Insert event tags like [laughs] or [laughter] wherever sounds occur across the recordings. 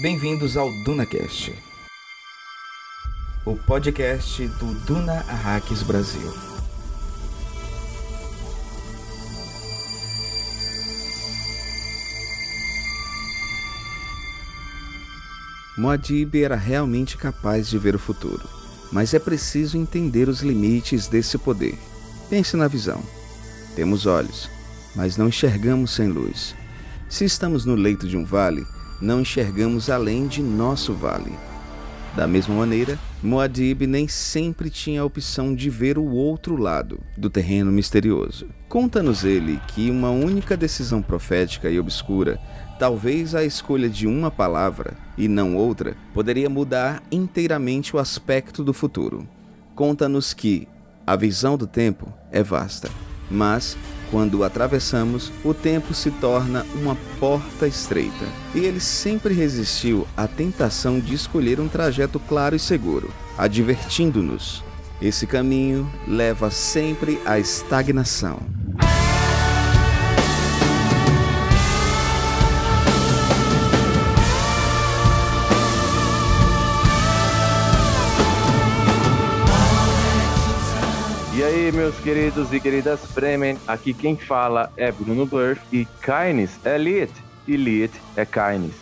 Bem-vindos ao DunaCast, o podcast do Duna Arraques Brasil. Muad'Dib era realmente capaz de ver o futuro, mas é preciso entender os limites desse poder. Pense na visão. Temos olhos, mas não enxergamos sem luz. Se estamos no leito de um vale, não enxergamos além de nosso vale. Da mesma maneira, Muad'Dib nem sempre tinha a opção de ver o outro lado do terreno misterioso. Conta-nos ele que uma única decisão profética e obscura, talvez a escolha de uma palavra e não outra, poderia mudar inteiramente o aspecto do futuro. Conta-nos que a visão do tempo é vasta, mas quando atravessamos, o tempo se torna uma porta estreita. E ele sempre resistiu à tentação de escolher um trajeto claro e seguro, advertindo-nos: esse caminho leva sempre à estagnação. Meus queridos e queridas Fremen, aqui quem fala é Bruno Burr e Kynes é Liet e Liet é Kynes.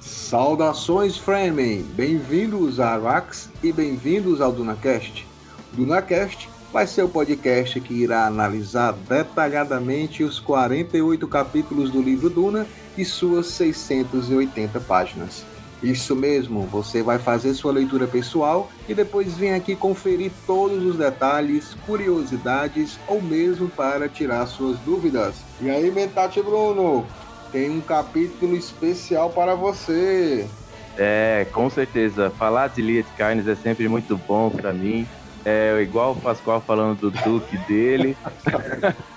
Saudações, Fremen! Bem-vindos a Arax e bem-vindos ao DunaCast. DunaCast vai ser o podcast que irá analisar detalhadamente os 48 capítulos do livro Duna e suas 680 páginas. Isso mesmo, você vai fazer sua leitura pessoal e depois vem aqui conferir todos os detalhes, curiosidades ou mesmo para tirar suas dúvidas. E aí, Mentate Bruno, tem um capítulo especial para você. É, com certeza, falar de Liet Kynes é sempre muito bom para mim. É igual o Pascoal falando do Duque dele. [laughs]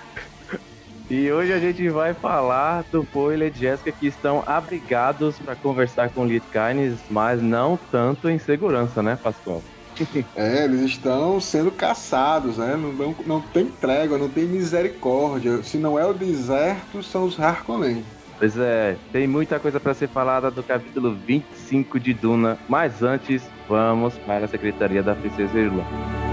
E hoje a gente vai falar do Poe e Jessica que estão abrigados para conversar com Liet Kynes, mas não tanto em segurança, né, Pascoal? [laughs] É, eles estão sendo caçados, né? Não, não, não tem trégua, não tem misericórdia. Se não é o deserto, são os Harkonnen. Pois é, tem muita coisa para ser falada do capítulo 25 de Duna, mas antes, vamos para a Secretaria da Princesa Irlanda.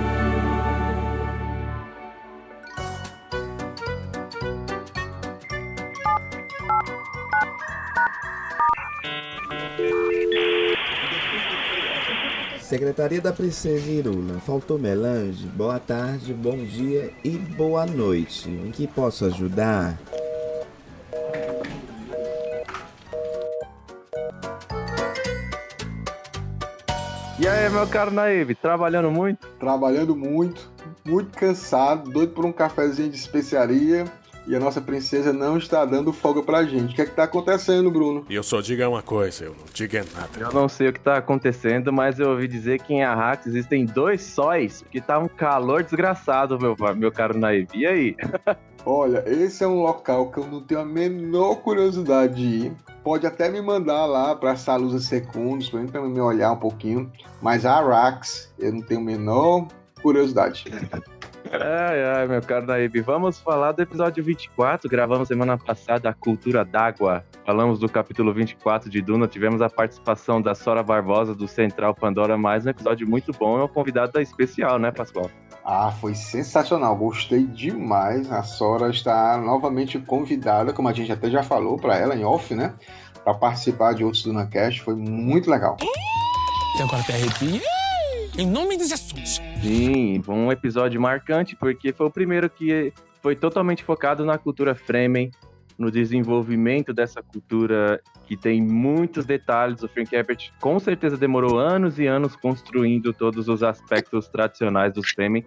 Secretaria da Princesa Irula, faltou melange? Boa tarde, bom dia e boa noite. Em que posso ajudar? E aí, meu caro Naive, trabalhando muito? Trabalhando muito, muito cansado, doido por um cafezinho de especiaria. E a nossa princesa não está dando folga pra gente. O que é que tá acontecendo, Bruno? E eu só digo uma coisa, eu não digo nada. Eu não sei o que tá acontecendo, mas eu ouvi dizer que em Arrax existem dois sóis, que tá um calor desgraçado, meu, meu caro Naive. E aí? [laughs] Olha, esse é um local que eu não tenho a menor curiosidade de ir. Pode até me mandar lá para Salusa Secundos, para me olhar um pouquinho. Mas a Arax, eu não tenho a menor curiosidade. [laughs] Ai, ai, meu caro Naib, vamos falar do episódio 24. Gravamos semana passada a Cultura d'Água. Falamos do capítulo 24 de Duna. Tivemos a participação da Sora Barbosa do Central Pandora. Mais um episódio muito bom. É um convidado especial, né, Pascoal? Ah, foi sensacional. Gostei demais. A Sora está novamente convidada, como a gente até já falou para ela em off, né? Para participar de outros DunaCast. Foi muito legal. Até agora até arrepia. Em nome de Jesus. Sim, um episódio marcante, porque foi o primeiro que foi totalmente focado na cultura Fremen, no desenvolvimento dessa cultura que tem muitos detalhes. O Frank Herbert com certeza demorou anos e anos construindo todos os aspectos tradicionais dos Fremen.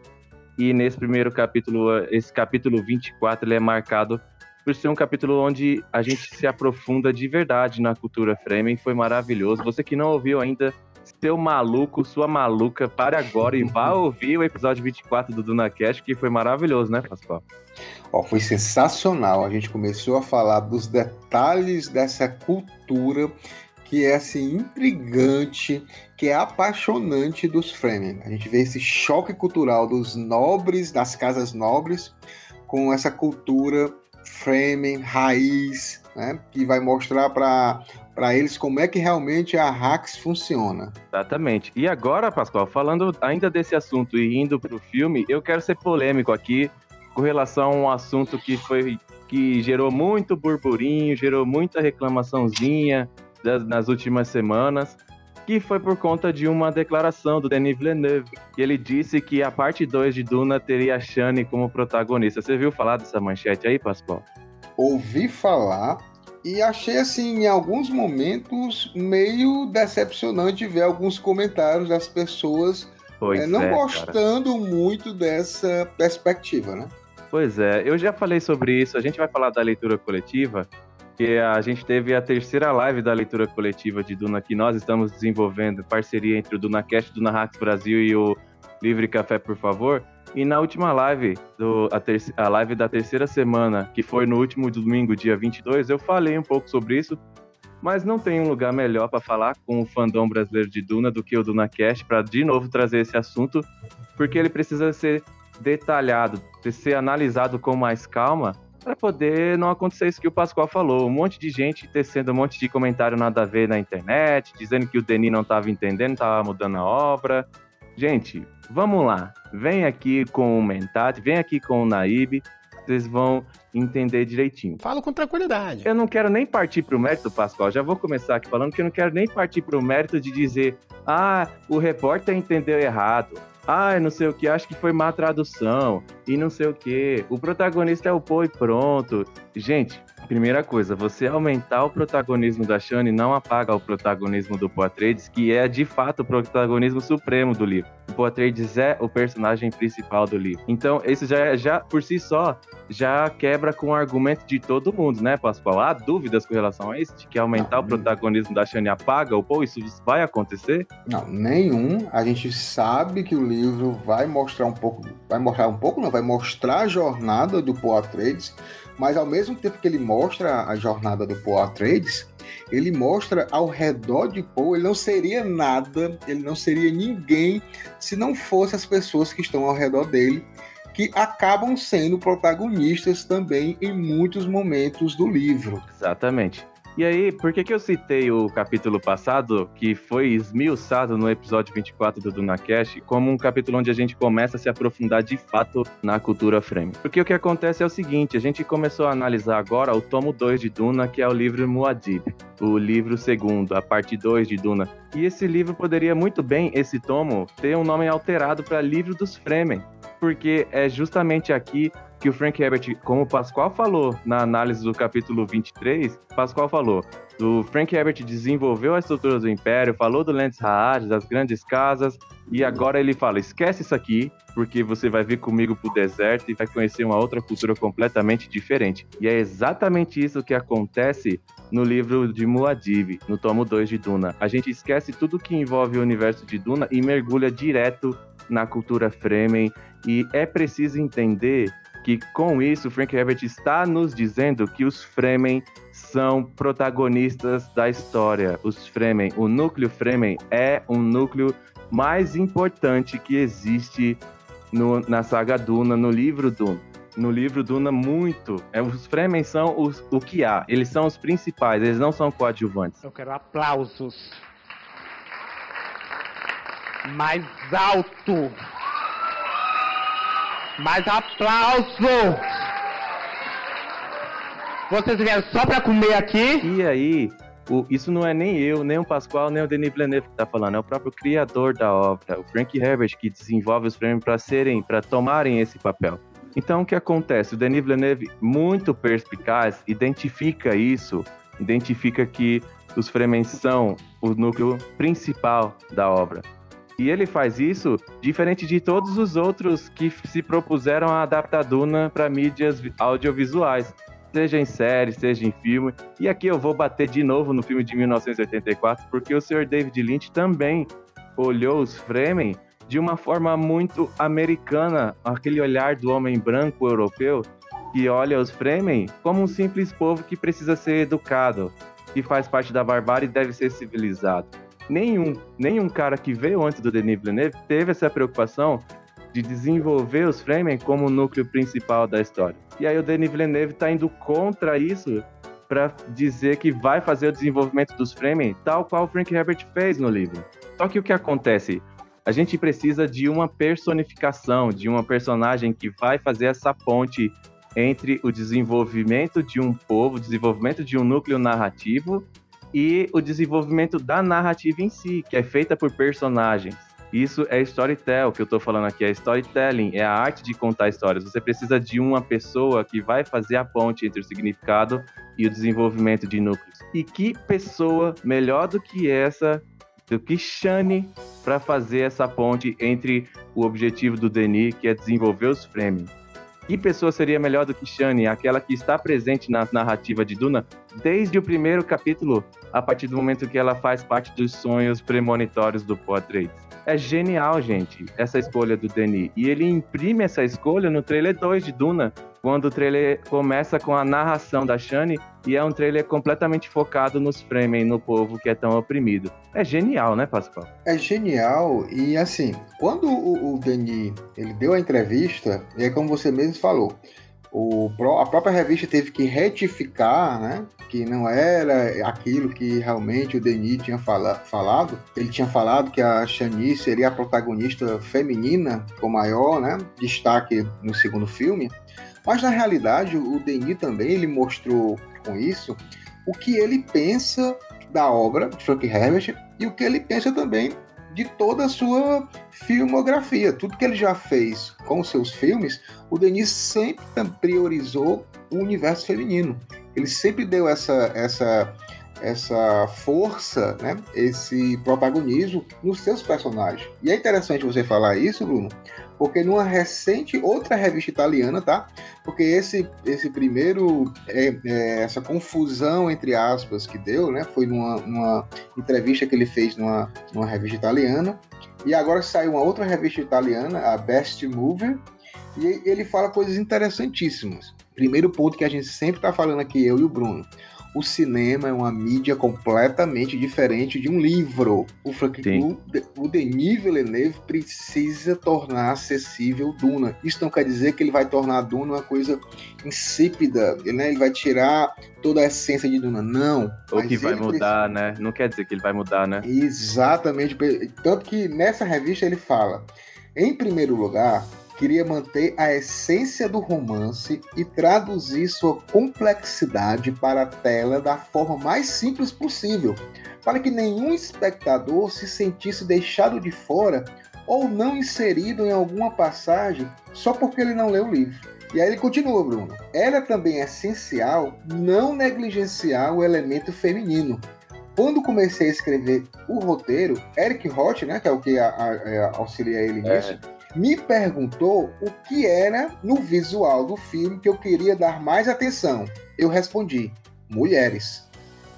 E nesse primeiro capítulo, esse capítulo 24, ele é marcado por ser um capítulo onde a gente se aprofunda de verdade na cultura Fremen. Foi maravilhoso. Você que não ouviu ainda, seu maluco, sua maluca, pare agora e vá ouvir o episódio 24 do DunaCast, que foi maravilhoso, né, Pascoal? Ó, foi sensacional. A gente começou a falar dos detalhes dessa cultura que é assim intrigante, que é apaixonante dos Fremen. A gente vê esse choque cultural dos nobres, das casas nobres, com essa cultura Fremen raiz, né, que vai mostrar para para eles como é que realmente a Rax funciona. Exatamente. E agora, Pascoal, falando ainda desse assunto e indo para o filme, eu quero ser polêmico aqui com relação a um assunto que foi que gerou muito burburinho, gerou muita reclamaçãozinha das, nas últimas semanas, que foi por conta de uma declaração do Denis Villeneuve, que ele disse que a parte 2 de Duna teria a Shane como protagonista. Você viu falar dessa manchete aí, Pascoal? Ouvi falar e achei assim, em alguns momentos, meio decepcionante ver alguns comentários das pessoas é, não é, gostando cara. muito dessa perspectiva, né? Pois é, eu já falei sobre isso. A gente vai falar da leitura coletiva, que a gente teve a terceira live da leitura coletiva de Duna que nós estamos desenvolvendo, parceria entre o DunaCast, Duna Hacks Brasil e o Livre Café, por favor. E na última live, do, a, a live da terceira semana, que foi no último domingo, dia 22, eu falei um pouco sobre isso, mas não tem um lugar melhor para falar com o fandom brasileiro de Duna do que o DunaCast, para de novo trazer esse assunto, porque ele precisa ser detalhado, ser analisado com mais calma, para poder não acontecer isso que o Pascoal falou. Um monte de gente tecendo um monte de comentário nada a ver na internet, dizendo que o Denis não estava entendendo, estava mudando a obra. Gente, vamos lá. Vem aqui com o Mentat, vem aqui com o Naib, vocês vão entender direitinho. Falo com tranquilidade. Eu não quero nem partir para o mérito, Pascoal. Já vou começar aqui falando que eu não quero nem partir para o mérito de dizer, ah, o repórter entendeu errado ai, não sei o que, acho que foi má tradução, e não sei o que. O protagonista é o Poe e pronto. Gente, primeira coisa, você aumentar o protagonismo da Shane não apaga o protagonismo do Poe Atreides, que é de fato o protagonismo supremo do livro. O Poe Atreides é o personagem principal do livro. Então, isso já, já por si só já quebra com o argumento de todo mundo, né, Pascoal? Há dúvidas com relação a isso? De que aumentar não, o protagonismo da Shane apaga o Poe? Isso vai acontecer? Não, nenhum. A gente sabe que o livro vai mostrar um pouco, vai mostrar um pouco, não, vai mostrar a jornada do Poe Atreides, mas ao mesmo tempo que ele mostra a jornada do Poe Atreides, ele mostra ao redor de Poe, ele não seria nada, ele não seria ninguém se não fosse as pessoas que estão ao redor dele, que acabam sendo protagonistas também em muitos momentos do livro. Exatamente. E aí, por que, que eu citei o capítulo passado, que foi esmiuçado no episódio 24 do DunaCast, como um capítulo onde a gente começa a se aprofundar de fato na cultura frame? Porque o que acontece é o seguinte, a gente começou a analisar agora o tomo 2 de Duna, que é o livro Muad'Dib, o livro segundo, a parte 2 de Duna. E esse livro poderia muito bem, esse tomo, ter um nome alterado para Livro dos Fremen, porque é justamente aqui que o Frank Herbert, como o Pascoal falou na análise do capítulo 23, Pascoal falou, o Frank Herbert desenvolveu a estrutura do Império, falou do Lance Haad, das grandes casas, e agora ele fala, esquece isso aqui, porque você vai vir comigo pro deserto e vai conhecer uma outra cultura completamente diferente. E é exatamente isso que acontece no livro de Muad'Dib, no tomo 2 de Duna. A gente esquece tudo que envolve o universo de Duna e mergulha direto na cultura Fremen, e é preciso entender que com isso Frank Herbert está nos dizendo que os Fremen são protagonistas da história. Os Fremen, o núcleo Fremen é um núcleo mais importante que existe no, na saga Duna, no livro Duna. No livro Duna, muito. É, os Fremen são os, o que há. Eles são os principais, eles não são coadjuvantes. Eu quero aplausos. Mais alto. Mais aplauso! Vocês vieram só para comer aqui? E aí, o, isso não é nem eu, nem o Pascoal, nem o Denis Villeneuve que está falando, é o próprio criador da obra, o Frank Herbert, que desenvolve os prêmios para serem, para tomarem esse papel. Então, o que acontece? O Denis Villeneuve, muito perspicaz, identifica isso, identifica que os Fremen são o núcleo principal da obra. E ele faz isso diferente de todos os outros que se propuseram a adaptar Duna para mídias audiovisuais, seja em série, seja em filme. E aqui eu vou bater de novo no filme de 1984, porque o Sr. David Lynch também olhou os Fremen de uma forma muito americana, aquele olhar do homem branco europeu que olha os Fremen como um simples povo que precisa ser educado, que faz parte da barbárie e deve ser civilizado nenhum, nenhum cara que veio antes do Denis Villeneuve teve essa preocupação de desenvolver os Fremen como o núcleo principal da história. E aí o Denis Villeneuve está indo contra isso para dizer que vai fazer o desenvolvimento dos Fremen, tal qual o Frank Herbert fez no livro. Só que o que acontece? A gente precisa de uma personificação, de uma personagem que vai fazer essa ponte entre o desenvolvimento de um povo, desenvolvimento de um núcleo narrativo e o desenvolvimento da narrativa em si, que é feita por personagens. Isso é storytelling, que eu estou falando aqui, é storytelling, é a arte de contar histórias. Você precisa de uma pessoa que vai fazer a ponte entre o significado e o desenvolvimento de núcleos. E que pessoa melhor do que essa, do que Shane, para fazer essa ponte entre o objetivo do Denis, que é desenvolver os frames. Que pessoa seria melhor do que Shane, aquela que está presente na narrativa de Duna desde o primeiro capítulo, a partir do momento que ela faz parte dos sonhos premonitórios do Poitrates? É genial, gente, essa escolha do Denis. E ele imprime essa escolha no trailer 2 de Duna, quando o trailer começa com a narração da Shani e é um trailer completamente focado nos Fremen, no povo que é tão oprimido. É genial, né, Pascoal? É genial e assim, quando o, o Denis ele deu a entrevista, é como você mesmo falou, o, a própria revista teve que retificar, né? Que não era aquilo que realmente o Denis tinha fala, falado. Ele tinha falado que a Shani seria a protagonista feminina com maior né, destaque no segundo filme. Mas na realidade, o Denis também ele mostrou com isso o que ele pensa da obra de Frank Herbert e o que ele pensa também de toda a sua filmografia. Tudo que ele já fez com seus filmes, o Denis sempre priorizou o universo feminino. Ele sempre deu essa, essa, essa força, né, esse protagonismo nos seus personagens. E é interessante você falar isso, Bruno, porque numa recente outra revista italiana, tá? Porque esse esse primeiro é, é, essa confusão entre aspas que deu, né? Foi numa, numa entrevista que ele fez numa, numa revista italiana e agora saiu uma outra revista italiana, a Best Mover, e ele fala coisas interessantíssimas. Primeiro ponto que a gente sempre está falando aqui, eu e o Bruno o cinema é uma mídia completamente diferente de um livro. O, Frank, o, o Denis Villeneuve precisa tornar acessível Duna. Isso não quer dizer que ele vai tornar a Duna uma coisa insípida, né? ele vai tirar toda a essência de Duna. Não. Ou que vai mudar, precisa... né? Não quer dizer que ele vai mudar, né? Exatamente. Tanto que nessa revista ele fala, em primeiro lugar, queria manter a essência do romance e traduzir sua complexidade para a tela da forma mais simples possível, para que nenhum espectador se sentisse deixado de fora ou não inserido em alguma passagem só porque ele não leu o livro. E aí ele continua, Bruno. Era também essencial não negligenciar o elemento feminino. Quando comecei a escrever o roteiro, Eric Roth, né, que é o que a, a, a auxilia ele é. nisso, é me perguntou o que era no visual do filme que eu queria dar mais atenção. Eu respondi: mulheres.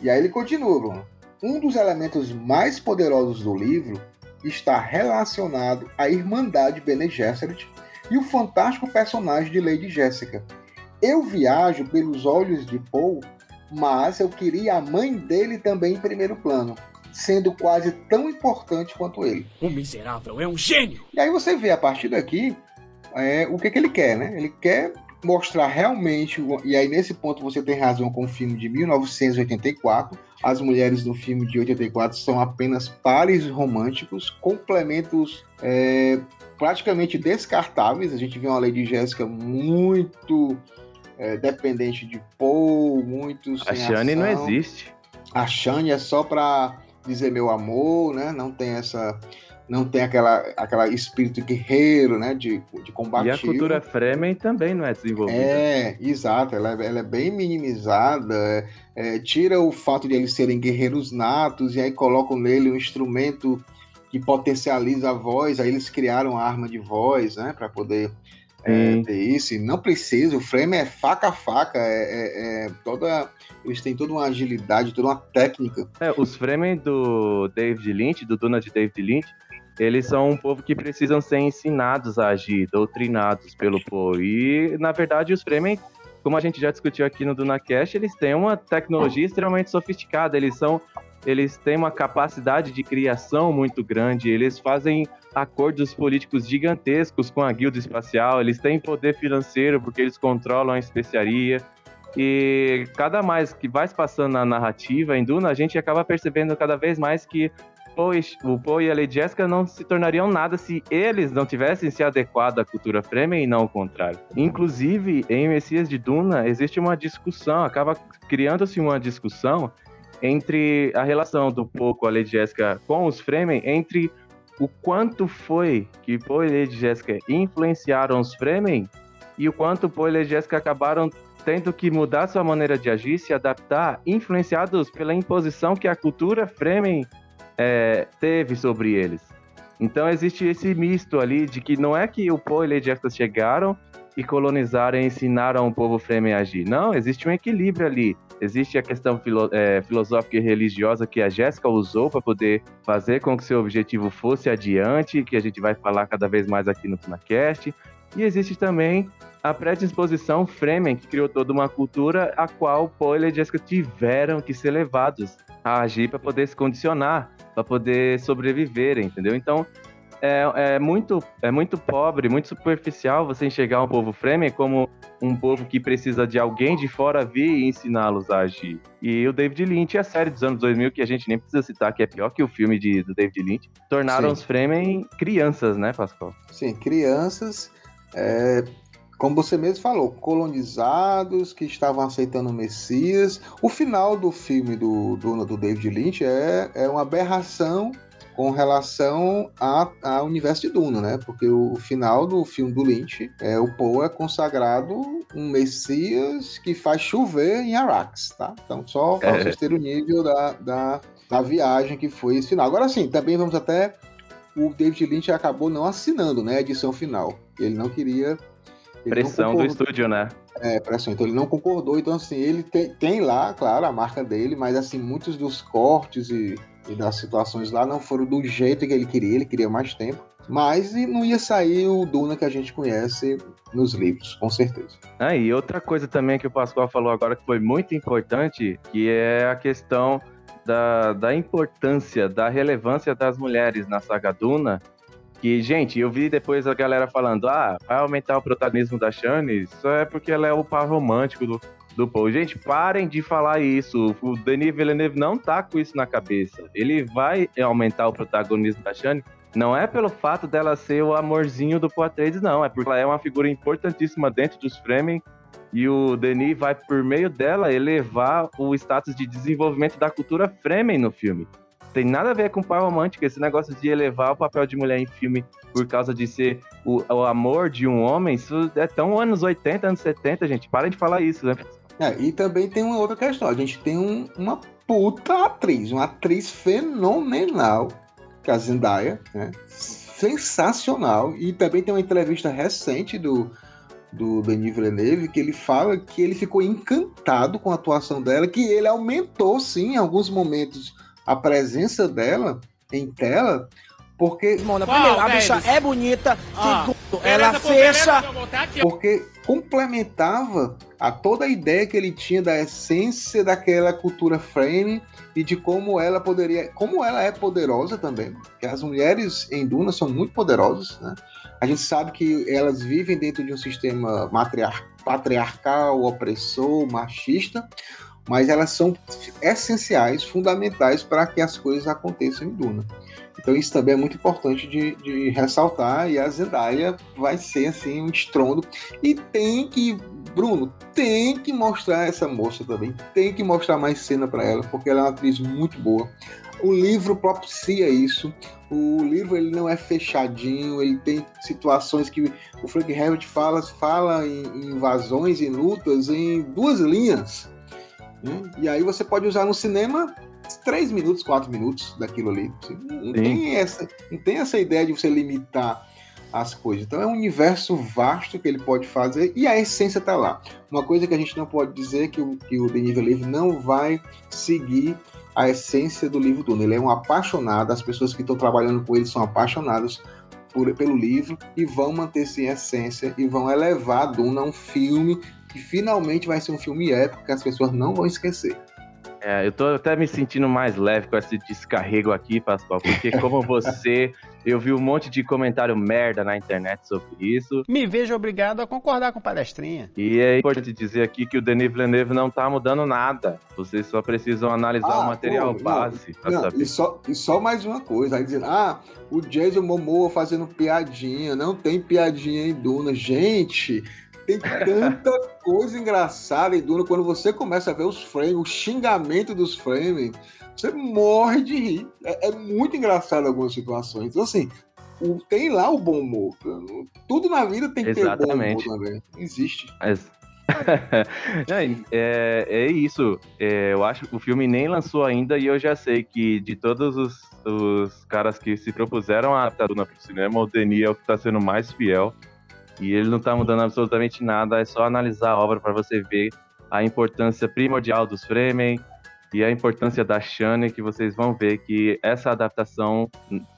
E aí ele continua. Um dos elementos mais poderosos do livro está relacionado à Irmandade Bene Gesserit e o fantástico personagem de Lady Jessica. Eu viajo pelos olhos de Paul, mas eu queria a mãe dele também em primeiro plano sendo quase tão importante quanto ele. O miserável é um gênio! E aí você vê a partir daqui é, o que, que ele quer, né? Ele quer mostrar realmente, e aí nesse ponto você tem razão com o filme de 1984. As mulheres do filme de 84 são apenas pares românticos, complementos é, praticamente descartáveis. A gente vê uma Lady Jéssica muito é, dependente de Paul, muito A Shane não existe. A Shane é só para dizer meu amor, né? Não tem essa não tem aquela, aquela espírito guerreiro, né, de, de combate. E a cultura Fremen também não é desenvolvida. É, exato, ela, é, ela é bem minimizada, é, é, tira o fato de eles serem guerreiros natos e aí colocam nele um instrumento que potencializa a voz, aí eles criaram a arma de voz, né, para poder é, ter isso. E não precisa, o frame é faca a faca, é, é, é, toda. Eles têm toda uma agilidade, toda uma técnica. É, os frames do David Lynch, do Duna de David Lynch, eles são um povo que precisam ser ensinados a agir, doutrinados pelo povo. E, na verdade, os Fremen, como a gente já discutiu aqui no DunaCast, eles têm uma tecnologia extremamente sofisticada. Eles são eles têm uma capacidade de criação muito grande, eles fazem acordos políticos gigantescos com a guilda espacial, eles têm poder financeiro porque eles controlam a especiaria. E cada mais que vai se passando na narrativa em Duna, a gente acaba percebendo cada vez mais que o Poe e a Lady Jessica não se tornariam nada se eles não tivessem se adequado à cultura Fremen e não o contrário. Inclusive, em Messias de Duna, existe uma discussão, acaba criando-se uma discussão entre a relação do Poe com a Lady Jessica com os Fremen, entre o quanto foi que Poe e Lady Jessica influenciaram os Fremen e o quanto Poe e Lady Jessica acabaram tendo que mudar sua maneira de agir, se adaptar, influenciados pela imposição que a cultura Fremen é, teve sobre eles. Então existe esse misto ali de que não é que o Poe e Lady Jessica chegaram e colonizaram e ensinaram o povo Fremen a agir. Não, existe um equilíbrio ali. Existe a questão filo é, filosófica e religiosa que a Jéssica usou para poder fazer com que seu objetivo fosse adiante, que a gente vai falar cada vez mais aqui no TunaCast. E existe também a predisposição Fremen, que criou toda uma cultura a qual Paul e Jessica tiveram que ser levados a agir para poder se condicionar, para poder sobreviver, entendeu? Então, é, é, muito, é muito pobre, muito superficial você enxergar um povo Fremen como um povo que precisa de alguém de fora vir e ensiná-los a agir. E o David Lynch e a série dos anos 2000, que a gente nem precisa citar, que é pior que o filme de, do David Lynch, tornaram Sim. os Fremen crianças, né, Pascoal? Sim, crianças é, como você mesmo falou, colonizados que estavam aceitando o Messias. O final do filme do, do, do David Lynch é, é uma aberração com relação ao universo de Duna, né? Porque o, o, final do filme do Lynch é o Poe é consagrado um Messias que faz chover em Arax, tá? Então, só para é. vocês terem o nível da, da, da viagem que foi esse final. Agora sim, também vamos até o David Lynch acabou não assinando né, a edição final. Ele não queria. Ele pressão do estúdio, né? É, pressão. Então ele não concordou. Então, assim, ele tem, tem lá, claro, a marca dele, mas assim, muitos dos cortes e, e das situações lá não foram do jeito que ele queria, ele queria mais tempo. Mas não ia sair o Duna que a gente conhece nos livros, com certeza. Ah, e outra coisa também que o Pascoal falou agora que foi muito importante, que é a questão da, da importância, da relevância das mulheres na saga Duna. Que, gente, eu vi depois a galera falando: ah, vai aumentar o protagonismo da Shani, isso é porque ela é o par romântico do, do Paul. Gente, parem de falar isso. O Denis Villeneuve não tá com isso na cabeça. Ele vai aumentar o protagonismo da Shani. Não é pelo fato dela ser o amorzinho do Poitras, não. É porque ela é uma figura importantíssima dentro dos Fremen e o Denis vai, por meio dela, elevar o status de desenvolvimento da cultura Fremen no filme. Tem nada a ver com par romântico, esse negócio de elevar o papel de mulher em filme por causa de ser o, o amor de um homem, isso é tão anos 80, anos 70, gente. Para de falar isso, né? É, e também tem uma outra questão. A gente tem um, uma puta atriz, uma atriz fenomenal, que é a Zendaya, né? Sensacional. E também tem uma entrevista recente do do Denis Villeneuve, que ele fala que ele ficou encantado com a atuação dela, que ele aumentou, sim, em alguns momentos, a presença dela em tela, porque... Mona, primeiro, a bicha é bonita, ah, segundo, ela fecha... Porque complementava a toda a ideia que ele tinha da essência daquela cultura frame e de como ela poderia, como ela é poderosa também, que as mulheres em Duna são muito poderosas, né? A gente sabe que elas vivem dentro de um sistema matriar patriarcal, opressor, machista, mas elas são essenciais, fundamentais para que as coisas aconteçam em Duna. Então isso também é muito importante de, de, ressaltar e a Zendaya vai ser assim um estrondo e tem que Bruno tem que mostrar essa moça também, tem que mostrar mais cena para ela porque ela é uma atriz muito boa. O livro propicia isso. O livro ele não é fechadinho, ele tem situações que o Frank Herbert fala, fala em, em invasões e lutas em duas linhas. Né? E aí você pode usar no cinema três minutos, quatro minutos daquilo ali. Não tem, essa, não tem essa ideia de você limitar as coisas. Então é um universo vasto que ele pode fazer e a essência está lá. Uma coisa que a gente não pode dizer é que o, que o Denis Villeneuve não vai seguir a essência do livro Duna. Ele é um apaixonado, as pessoas que estão trabalhando com ele são apaixonadas por, pelo livro e vão manter-se em essência e vão elevar a Duna a um filme que finalmente vai ser um filme épico que as pessoas não vão esquecer. É, eu tô até me sentindo mais leve com esse descarrego aqui, Pascoal, porque como [laughs] você Eu vi um monte de comentário merda na internet sobre isso. Me vejo obrigado a concordar com o palestrinha. E é importante dizer aqui que o Denis Villeneuve não tá mudando nada. Vocês só precisam analisar Ah, o material pô, não, base Não, saber. e, só, e só mais uma coisa, aí dizendo, ah, o Jason Momoa fazendo piadinha, não tem piadinha em Duna. Gente, tem tanta coisa engraçada em Duna, quando você começa a ver os frames, o xingamento dos frames, você morre de rir. É, é muito engraçado algumas situações. Então, assim, o- tem lá o bom humor. Tudo na vida tem que ter o bom Exatamente. humor também. Existe. Mas- [laughs] é, é isso. É, eu acho que o filme nem lançou ainda e eu já sei que de todos os, os caras que se propuseram a adaptar pro cinema, o Denis é o que tá sendo mais fiel. E ele não tá mudando absolutamente nada, é só analisar a obra para você ver a importância primordial dos Fremen e a importância da Shane, que vocês vão ver que essa adaptação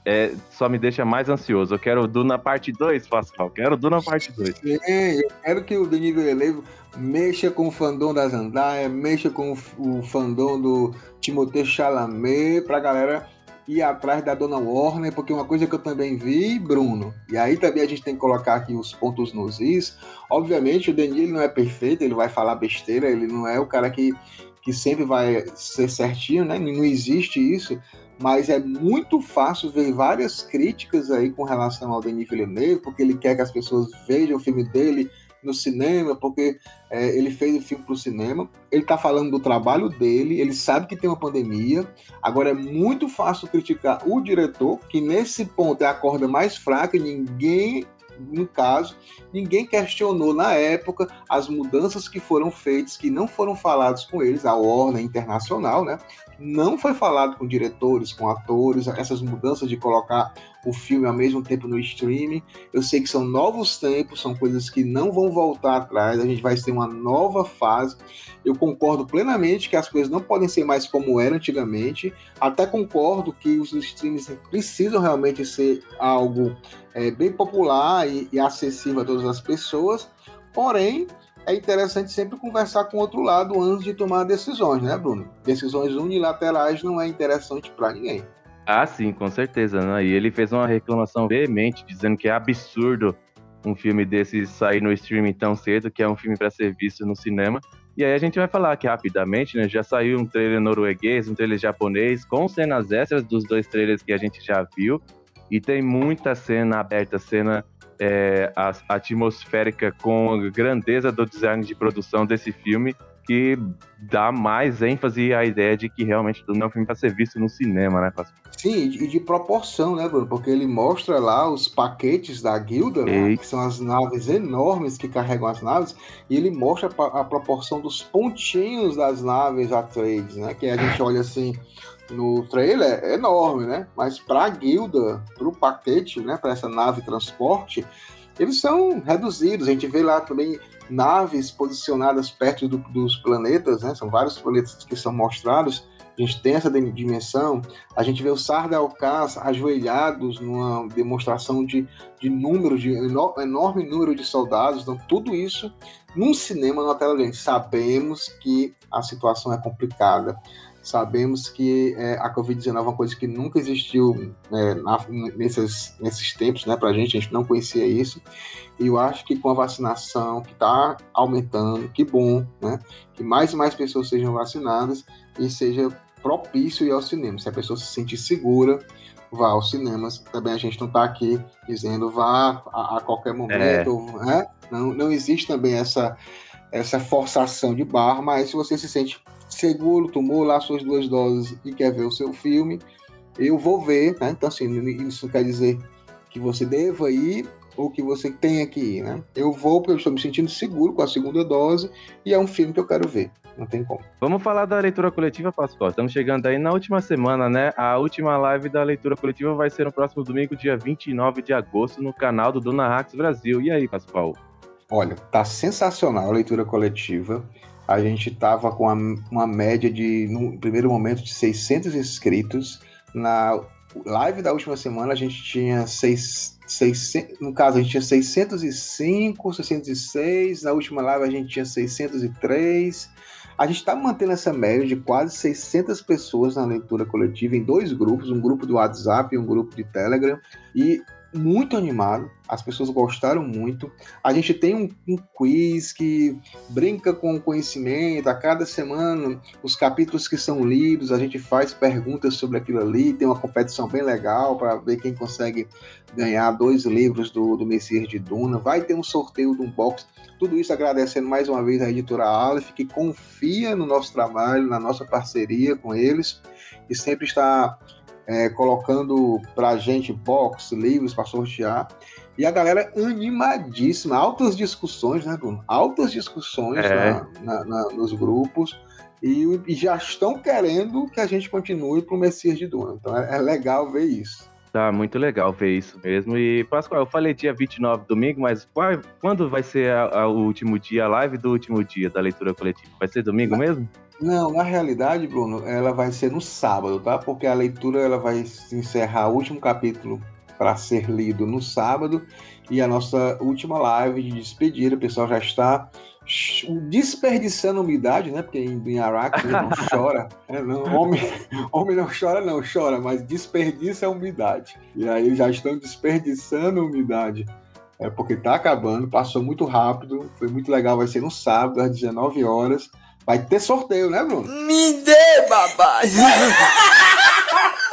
é, só me deixa mais ansioso. Eu quero Duna parte 2, Pascal. Quero Duna parte 2. Sim, eu quero que o Denis Villeneuve mexa com o fandom da Zendaya, mexa com o, o fandom do Timothée Chalamet, pra galera ir atrás da Dona Warner, porque uma coisa que eu também vi, Bruno, e aí também a gente tem que colocar aqui os pontos nos is, obviamente o Denis não é perfeito, ele vai falar besteira, ele não é o cara que, que sempre vai ser certinho, né? Não existe isso, mas é muito fácil ver várias críticas aí com relação ao Denis Villeneuve, porque ele quer que as pessoas vejam o filme dele no cinema, porque é, ele fez o filme para o cinema. Ele está falando do trabalho dele, ele sabe que tem uma pandemia. Agora é muito fácil criticar o diretor, que nesse ponto é a corda mais fraca, e ninguém, no caso, ninguém questionou na época as mudanças que foram feitas, que não foram faladas com eles, a Warner Internacional, né? Não foi falado com diretores, com atores, essas mudanças de colocar o filme ao mesmo tempo no streaming. Eu sei que são novos tempos, são coisas que não vão voltar atrás, a gente vai ter uma nova fase. Eu concordo plenamente que as coisas não podem ser mais como eram antigamente. Até concordo que os streams precisam realmente ser algo é, bem popular e, e acessível a todas as pessoas. Porém, é interessante sempre conversar com o outro lado antes de tomar decisões, né, Bruno? Decisões unilaterais não é interessante para ninguém. Ah, sim, com certeza, né? E ele fez uma reclamação veemente, dizendo que é absurdo um filme desse sair no streaming tão cedo, que é um filme para ser visto no cinema. E aí a gente vai falar aqui rapidamente, né? Já saiu um trailer norueguês, um trailer japonês, com cenas extras dos dois trailers que a gente já viu. E tem muita cena aberta, cena é, a- atmosférica com a grandeza do design de produção desse filme, que dá mais ênfase à ideia de que realmente não é um filme para ser visto no cinema, né? Sim, e de proporção, né, Bruno? Porque ele mostra lá os paquetes da guilda, né, que são as naves enormes que carregam as naves, e ele mostra a proporção dos pontinhos das naves Atreides, né? Que a gente olha assim no trailer, é enorme, né? Mas para a guilda, para o paquete, né, para essa nave transporte, eles são reduzidos. A gente vê lá também naves posicionadas perto do- dos planetas, né? São vários planetas que são mostrados. A gente tem essa dim- dimensão. A gente vê o Sardaukar ajoelhados numa demonstração de, de número, de eno- enorme número de soldados. Então, tudo isso num cinema, numa tela grande. Sabemos que a situação é complicada. Sabemos que é, a Covid-19 é uma coisa que nunca existiu é, na- nesses, nesses tempos, né, pra gente, a gente não conhecia isso. E eu acho que com a vacinação que está aumentando, que bom, né, que mais e mais pessoas sejam vacinadas e seja propício ir ao cinema. Se a pessoa se sentir segura, vá aos cinemas. Também a gente não está aqui dizendo vá a, a qualquer momento, né? Não, não existe também essa, essa forçação de barra, mas se você se sente seguro, tomou lá suas duas doses e quer ver o seu filme, eu vou ver, né? Então, assim, isso não quer dizer que você deva ir ou que você tenha que ir, né? Eu vou porque eu estou me sentindo seguro com a segunda dose e é um filme que eu quero ver. Não tem como. Vamos falar da leitura coletiva, Pascoal. Estamos chegando aí na última semana, né? A última live da leitura coletiva vai ser no próximo domingo, dia 29 de agosto, no canal do Dona Rax Brasil. E aí, Pascoal? Olha, tá sensacional a leitura coletiva. A gente tava com uma, média de, no primeiro momento, de 600 inscritos. Na live da última semana, a gente tinha seis, 600, no caso, a gente tinha 605, 606. Na última live, a gente tinha 603. A gente está mantendo essa média de quase 600 pessoas na leitura coletiva em dois grupos, um grupo do WhatsApp e um grupo de Telegram. E muito animado, as pessoas gostaram muito. A gente tem um, um, quiz que brinca com o conhecimento. A cada semana, os capítulos que são lidos, a gente faz perguntas sobre aquilo ali. Tem uma competição bem legal para ver quem consegue ganhar dois livros do, do Messias de Duna. Vai ter um sorteio de um box. Tudo isso agradecendo mais uma vez a editora Aleph, que confia no nosso trabalho, na nossa parceria com eles e sempre está é, colocando pra gente box, livros para sortear. E a galera animadíssima, altas discussões, né, Bruno? Altas discussões é. na, na, na, nos grupos. E, e, já estão querendo que a gente continue pro Messias de Duna. Então é, é legal ver isso. Tá, muito legal ver isso mesmo. E, Pascoal, eu falei dia 29, domingo, mas qual, quando vai ser a, a, o último dia, a live do último dia da leitura coletiva? Vai ser domingo mesmo? Não, na realidade, Bruno, ela vai ser no sábado, tá? Porque a leitura ela vai se encerrar o último capítulo para ser lido no sábado e a nossa última live de despedida, o pessoal já está desperdiçando umidade, né? Porque em, em Araque não [laughs] chora, é, não, homem, [laughs] homem não chora, não chora, mas desperdiça a umidade. E aí já estão desperdiçando umidade. É porque tá acabando, passou muito rápido, foi muito legal, vai ser no sábado às 19 horas. Vai ter sorteio, né, Bruno? Me dê, babai!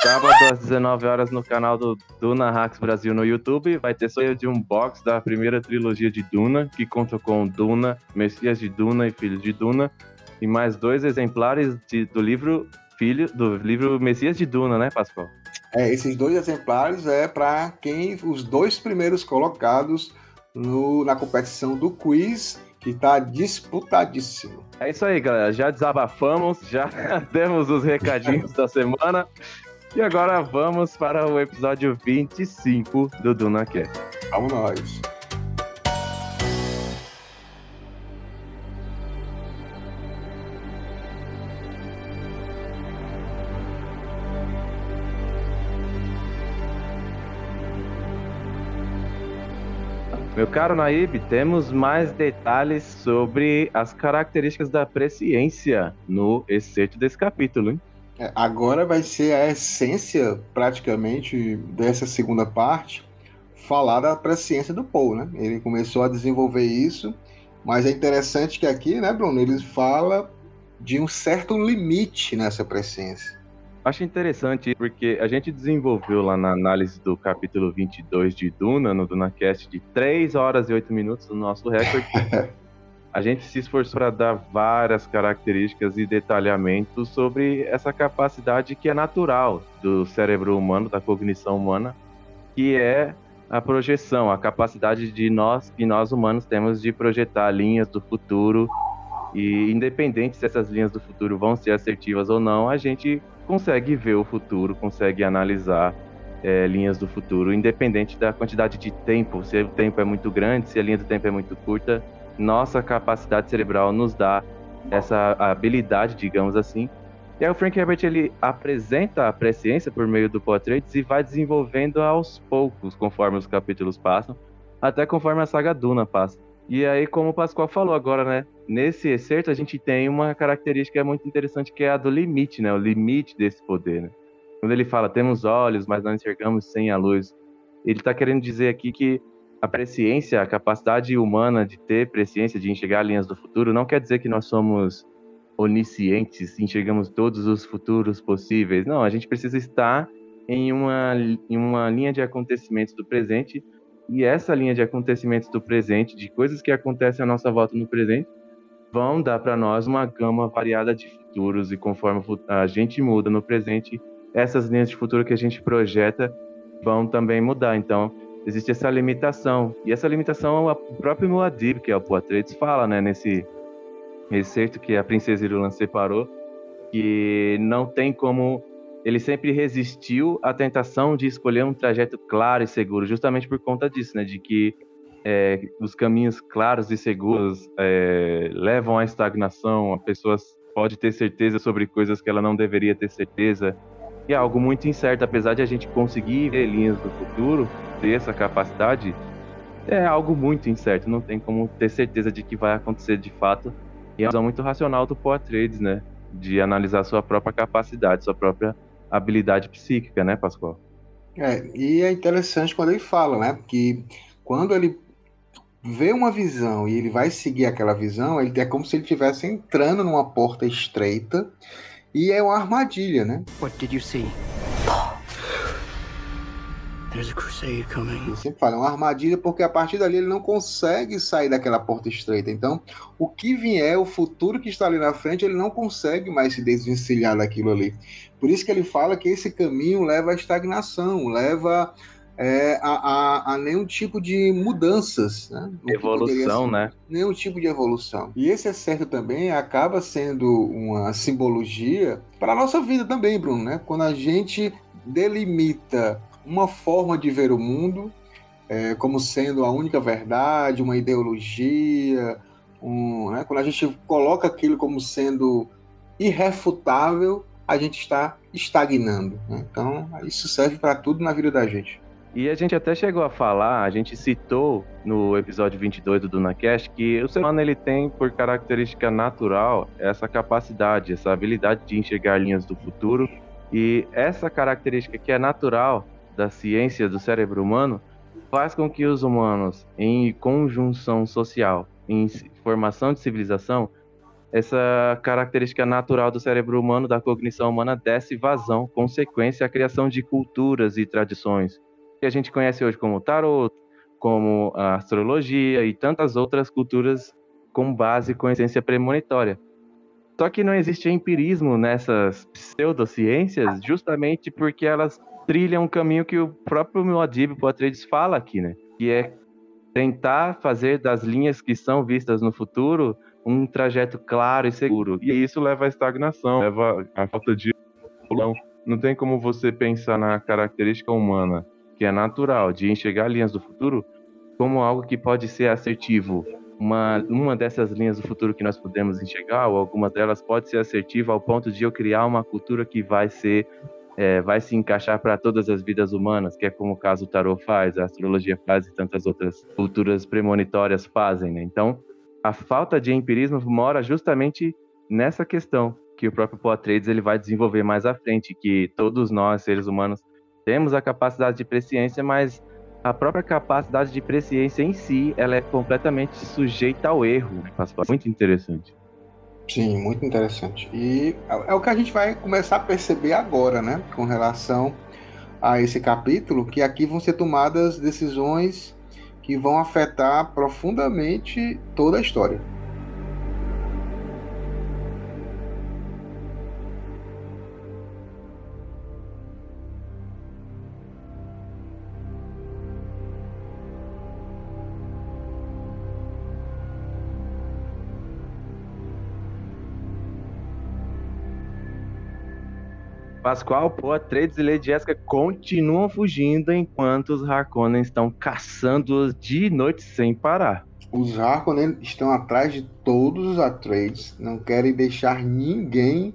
Sábado às 19 horas no canal do Duna Hacks Brasil no YouTube. Vai ter sorteio de um box da primeira trilogia de Duna, que conta com Duna, Messias de Duna e Filhos de Duna. E mais dois exemplares de, do livro Filho, do livro Messias de Duna, né, Pascoal? É, esses dois exemplares é para quem os dois primeiros colocados no, na competição do quiz que tá disputadíssimo. É isso aí, galera. Já desabafamos, já [laughs] demos os recadinhos da semana. E agora vamos para o episódio 25 do DunaCast. Vamos nós. Meu caro Naib, temos mais detalhes sobre as características da presciência no excerto desse capítulo, hein? É, agora vai ser a essência, praticamente, dessa segunda parte, falar da presciência do Paul, né? Ele começou a desenvolver isso, mas é interessante que aqui, né, Bruno, ele fala de um certo limite nessa presciência. Acho interessante porque a gente desenvolveu lá na análise do capítulo 22 de Duna, no DunaCast, de 3 horas e 8 minutos no nosso recorde. [laughs] a gente se esforçou para dar várias características e detalhamentos sobre essa capacidade que é natural do cérebro humano, da cognição humana, que é a projeção, a capacidade de nós, que nós humanos temos de projetar linhas do futuro e independente se essas linhas do futuro vão ser assertivas ou não, a gente consegue ver o futuro, consegue analisar é, linhas do futuro, independente da quantidade de tempo, se o tempo é muito grande, se a linha do tempo é muito curta, nossa capacidade cerebral nos dá essa habilidade, digamos assim. E aí o Frank Herbert ele apresenta a presciência por meio do Portraits e vai desenvolvendo aos poucos, conforme os capítulos passam, até conforme a saga Duna passa. E aí, como o Pascoal falou agora, né? Nesse excerto a gente tem uma característica muito interessante que é a do limite, né? O limite desse poder, né? Quando ele fala, temos olhos, mas não enxergamos sem a luz. Ele está querendo dizer aqui que a presciência, a capacidade humana de ter presciência, de enxergar linhas do futuro, não quer dizer que nós somos oniscientes, enxergamos todos os futuros possíveis. Não, a gente precisa estar em uma, em uma linha de acontecimentos do presente e essa linha de acontecimentos do presente, de coisas que acontecem à nossa volta no presente, vão dar para nós uma gama variada de futuros e conforme a gente muda no presente, essas linhas de futuro que a gente projeta vão também mudar. Então, existe essa limitação. E essa limitação o próprio Muad'Dib, que é o Poitras, fala, né, nesse excerto que a princesa Irulan separou, que não tem como ele sempre resistiu à tentação de escolher um trajeto claro e seguro, justamente por conta disso, né? De que é, os caminhos claros e seguros é, levam à estagnação, a pessoa pode ter certeza sobre coisas que ela não deveria ter certeza. E é algo muito incerto, apesar de a gente conseguir ver linhas do futuro, ter essa capacidade, é algo muito incerto, não tem como ter certeza de que vai acontecer de fato. E é uma visão muito racional do Poa Trades, né? De analisar sua própria capacidade, sua própria habilidade psíquica, né, Pascoal? É, e é interessante quando ele fala, né? Que quando ele vê uma visão e ele vai seguir aquela visão, ele é como se ele estivesse entrando numa porta estreita e é uma armadilha, né? What did you see? There's a crusade coming. Eu sempre falo, é uma armadilha porque a partir dali ele não consegue sair daquela porta estreita. Então, o que vier, o futuro que está ali na frente, ele não consegue mais se desvencilhar daquilo ali. Por isso que ele fala que esse caminho leva à estagnação, leva é, a, a, a, nenhum tipo de mudanças. Né? Evolução, né? Nenhum tipo de evolução. E esse excerto também acaba sendo uma simbologia para a nossa vida também, Bruno, né? Quando a gente delimita uma forma de ver o mundo é, como sendo a única verdade, uma ideologia, um, né? quando a gente coloca aquilo como sendo irrefutável, a gente está estagnando. Né? Então, isso serve para tudo na vida da gente. E a gente até chegou a falar, a gente citou no episódio 22 do DunaCast que o ser humano ele tem por característica natural essa capacidade, essa habilidade de enxergar linhas do futuro. E essa característica que é natural da ciência do cérebro humano faz com que os humanos, em conjunção social, em formação de civilização, essa característica natural do cérebro humano, da cognição humana, desse vazão, consequência à criação de culturas e tradições que a gente conhece hoje como tarot, como a astrologia e tantas outras culturas com base com essência premonitória. Só que não existe empirismo nessas pseudociências justamente porque elas trilham um caminho que o próprio Muad'Dib Poitras fala aqui, né? Que é tentar fazer das linhas que são vistas no futuro um trajeto claro e seguro. E isso leva à estagnação, leva à falta de não tem como você pensar na característica humana que é natural, de enxergar linhas do futuro como algo que pode ser assertivo. Uma, uma dessas linhas do futuro que nós podemos enxergar, ou algumas delas pode ser assertiva ao ponto de eu criar uma cultura que vai ser é, vai se encaixar para todas as vidas humanas, que é como o caso o tarot faz, a astrologia faz e tantas outras culturas premonitórias fazem, né? Então, a falta de empirismo mora justamente nessa questão que o próprio Poitrades ele vai desenvolver mais à frente, que todos nós, seres humanos, temos a capacidade de presciência, mas a própria capacidade de presciência em si, ela é completamente sujeita ao erro. Muito interessante. Sim, muito interessante. E é, é o que a gente vai começar a perceber agora, né, com relação a esse capítulo, que aqui vão ser tomadas decisões que vão afetar profundamente toda a história. Pascoal, Poa, Trades e Lady Jessica continuam fugindo enquanto os Harkonnen estão caçando-os de noite sem parar. Os Harkonnen estão atrás de todos os Atreides, não querem deixar ninguém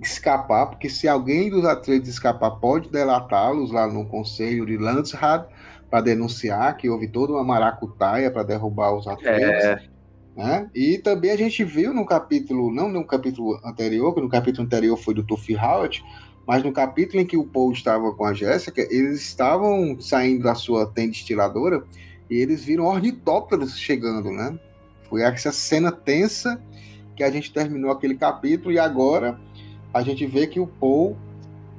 escapar, porque se alguém dos Atreides escapar, pode delatá-los lá no conselho de Landsrad para denunciar que houve toda uma maracutaia para derrubar os Atreides. É. Né? E também a gente viu no capítulo, não no capítulo anterior, que no capítulo anterior foi do Tuffy Howard, mas no capítulo em que o Paul estava com a Jéssica, eles estavam saindo da sua tenda destiladora e eles viram ornitópteros chegando, né? Foi essa cena tensa que a gente terminou aquele capítulo e agora a gente vê que o Paul,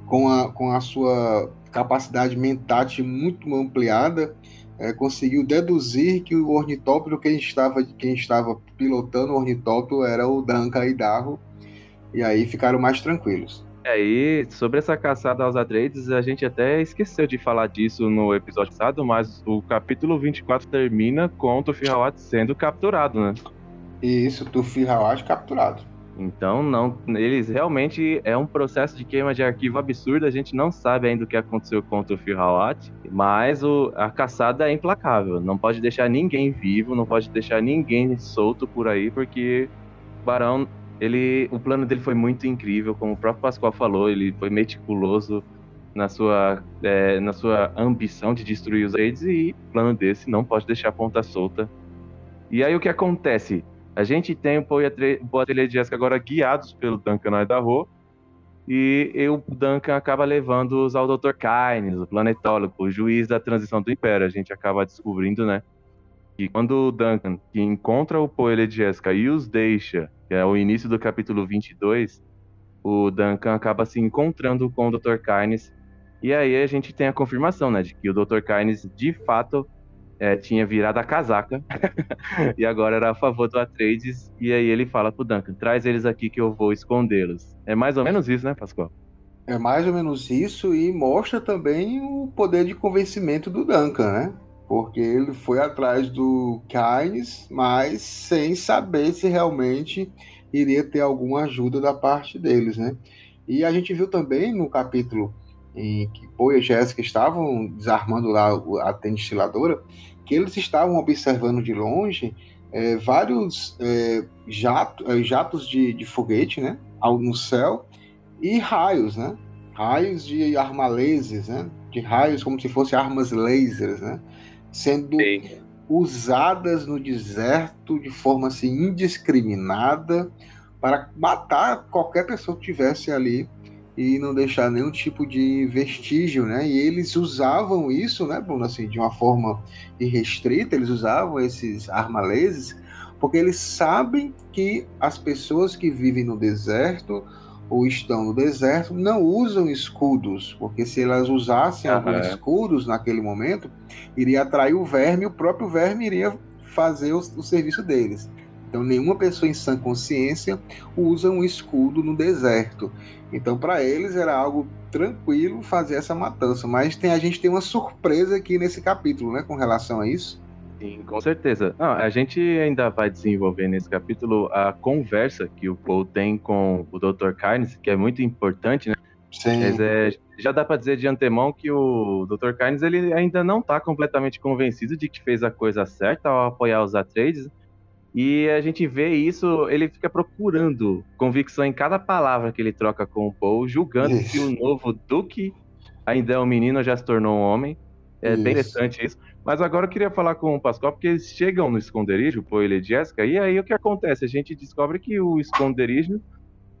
com a, com a sua capacidade mental muito ampliada, é, conseguiu deduzir que o ornitóptero quem estava, quem estava pilotando o ornitóptero era o Danka Idarro, e aí ficaram mais tranquilos. É, e sobre essa caçada aos Atreides, a gente até esqueceu de falar disso no episódio passado, mas o capítulo 24 termina com o Tufi sendo capturado, né? Isso, Tufi capturado. Então, não, eles realmente é um processo de queima de arquivo absurdo. A gente não sabe ainda o que aconteceu contra o Firhawat, mas o, a caçada é implacável. Não pode deixar ninguém vivo, não pode deixar ninguém solto por aí, porque o Barão, ele, o plano dele foi muito incrível, como o próprio Pascoal falou, ele foi meticuloso na sua, é, na sua ambição de destruir os raids e plano desse não pode deixar a ponta solta. E aí o que acontece? A gente tem o de Jessica agora guiados pelo Duncan Idaho, e o Duncan acaba levando-os ao Dr. Kynes, o planetólogo, o juiz da transição do Império. A gente acaba descobrindo, né, que quando o Duncan que encontra o Poe de Jessica e os deixa, que é o início do capítulo 22, o Duncan acaba se encontrando com o Dr. Kynes. E aí a gente tem a confirmação, né, de que o Dr. Kynes de fato é, tinha virado a casaca [laughs] e agora era a favor do Atreides. E aí ele fala pro Duncan: traz eles aqui que eu vou escondê-los. É mais ou menos isso, né, Pascoal? É mais ou menos isso e mostra também o poder de convencimento do Duncan, né? Porque ele foi atrás do Kynes, mas sem saber se realmente iria ter alguma ajuda da parte deles, né? E a gente viu também no capítulo em que Poe e Jéssica estavam desarmando lá a destiladora, que eles estavam observando de longe é, vários é, jato, é, jatos de, de, foguete, né, no céu e raios, né, raios de armaleses, né, de raios como se fossem armas lasers, né, sendo Sim. usadas no deserto de forma assim indiscriminada para matar qualquer pessoa que tivesse ali e não deixar nenhum tipo de vestígio, né? E eles usavam isso, né, Bruno, assim, de uma forma irrestrita, eles usavam esses armaleses porque eles sabem que as pessoas que vivem no deserto ou estão no deserto não usam escudos, porque se elas usassem uhum. alguns escudos naquele momento, iria atrair o verme e o próprio verme iria fazer o, o serviço deles. Então, nenhuma pessoa em sã consciência usa um escudo no deserto. Então, para eles era algo tranquilo fazer essa matança. Mas tem, a gente tem uma surpresa aqui nesse capítulo, né, com relação a isso. Sim, com certeza. Não, a gente ainda vai desenvolver nesse capítulo a conversa que o Paul tem com o Dr. Carnes, que é muito importante, né? Sim. Mas é, já dá para dizer de antemão que o Dr. Carnes ele ainda não está completamente convencido de que fez a coisa certa ao apoiar os Atreides. E a gente vê isso, ele fica procurando convicção em cada palavra que ele troca com o Paul, julgando isso. que o novo Duque ainda é um menino, já se tornou um homem. É isso. bem interessante isso. Mas agora eu queria falar com o Pascoal, porque eles chegam no esconderijo, o Paul e Jessica, e aí o que acontece? A gente descobre que o esconderijo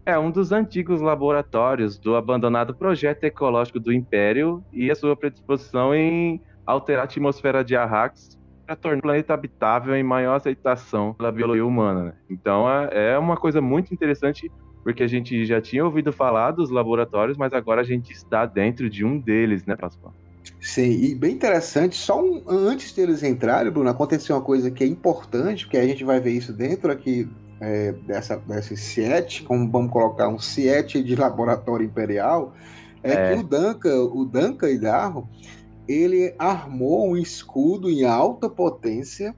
é um dos antigos laboratórios do abandonado projeto ecológico do Império e a sua predisposição em alterar a atmosfera de Arrax para tornar o planeta habitável em maior aceitação pela biologia humana. Né? Então é, é uma coisa muito interessante porque a gente já tinha ouvido falar dos laboratórios, mas agora a gente está dentro de um deles, né, Pascoal? Sim, e bem interessante, só um, antes deles entrarem, Bruno, aconteceu uma coisa que é importante, porque a gente vai ver isso dentro aqui é, dessa, desse CIET, como vamos colocar um CIET de laboratório imperial, é, é. que o Duncan, o Duncan Idarro, ele armou um escudo em alta potência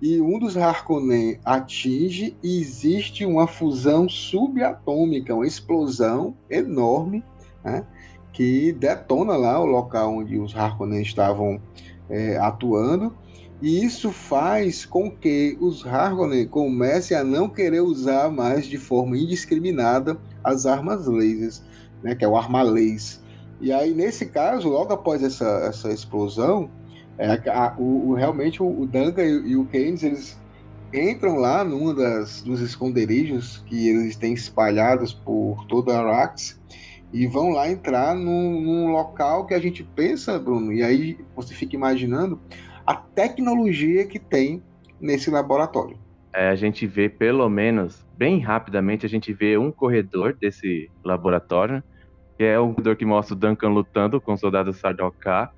e um dos Harkonnen atinge e existe uma fusão subatômica, uma explosão enorme, né, que detona lá o local onde os Harkonnen estavam é, atuando. E isso faz com que os Harkonnen comecem a não querer usar mais de forma indiscriminada as armas lasers, né, que é o armalês. E aí, nesse caso, logo após essa, essa explosão, é, a, o, o, realmente o, o Duncan e, e, o Keynes, eles entram lá num das, dos esconderijos que eles têm espalhados por toda a Arax e vão lá entrar num, num, local que a gente pensa, Bruno, e aí você fica imaginando a tecnologia que tem nesse laboratório. É, a gente vê pelo menos, bem rapidamente, a gente vê um corredor desse laboratório, que é o corredor que mostra o Duncan lutando com o soldado Sardaukar.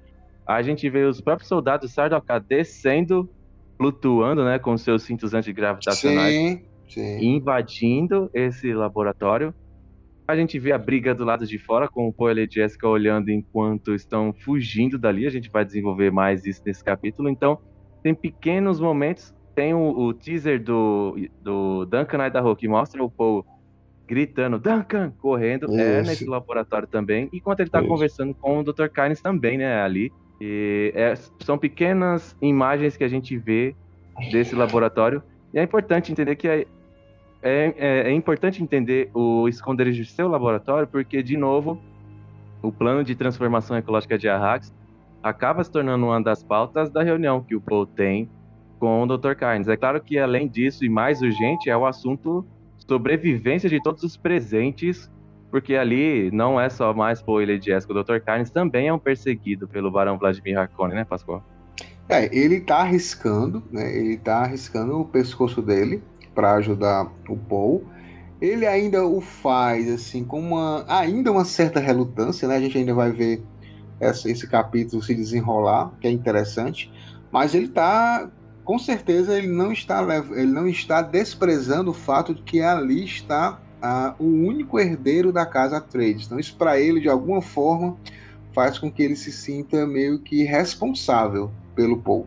A gente vê os próprios soldados Sardaukar descendo, flutuando, né, com seus cintos antigravitacionais, sim, sim. invadindo esse laboratório. A gente vê a briga do lado de fora, com o Poe e Jessica olhando enquanto estão fugindo dali. A gente vai desenvolver mais isso nesse capítulo. Então, tem pequenos momentos. Tem o, o teaser do, do Duncan Idaho, que mostra o Poe gritando, Duncan, correndo, é Isso. é nesse laboratório também, enquanto ele está conversando com o Dr. Kynes também, né, ali. E é, são pequenas imagens que a gente vê desse laboratório, e é importante entender que é, é, é, importante entender o esconderijo do seu laboratório, porque, de novo, o plano de transformação ecológica de Arrax acaba se tornando uma das pautas da reunião que o Paul tem com o Dr. Kynes. É claro que, além disso, e mais urgente, é o assunto sobrevivência de todos os presentes, porque ali não é só mais Poe e Lady Jessica, o Dr. Kynes também é um perseguido pelo Barão Vladimir Harkonnen, né, Pascoal? É, ele tá arriscando, né? Ele tá arriscando o pescoço dele para ajudar o Paul. Ele ainda o faz assim com uma ainda uma certa relutância, né? A gente ainda vai ver essa, esse capítulo se desenrolar, que é interessante, mas ele tá com certeza ele não está ele não está desprezando o fato de que ali está ah, o único herdeiro da casa Trades. Então isso para ele de alguma forma faz com que ele se sinta meio que responsável pelo Paul.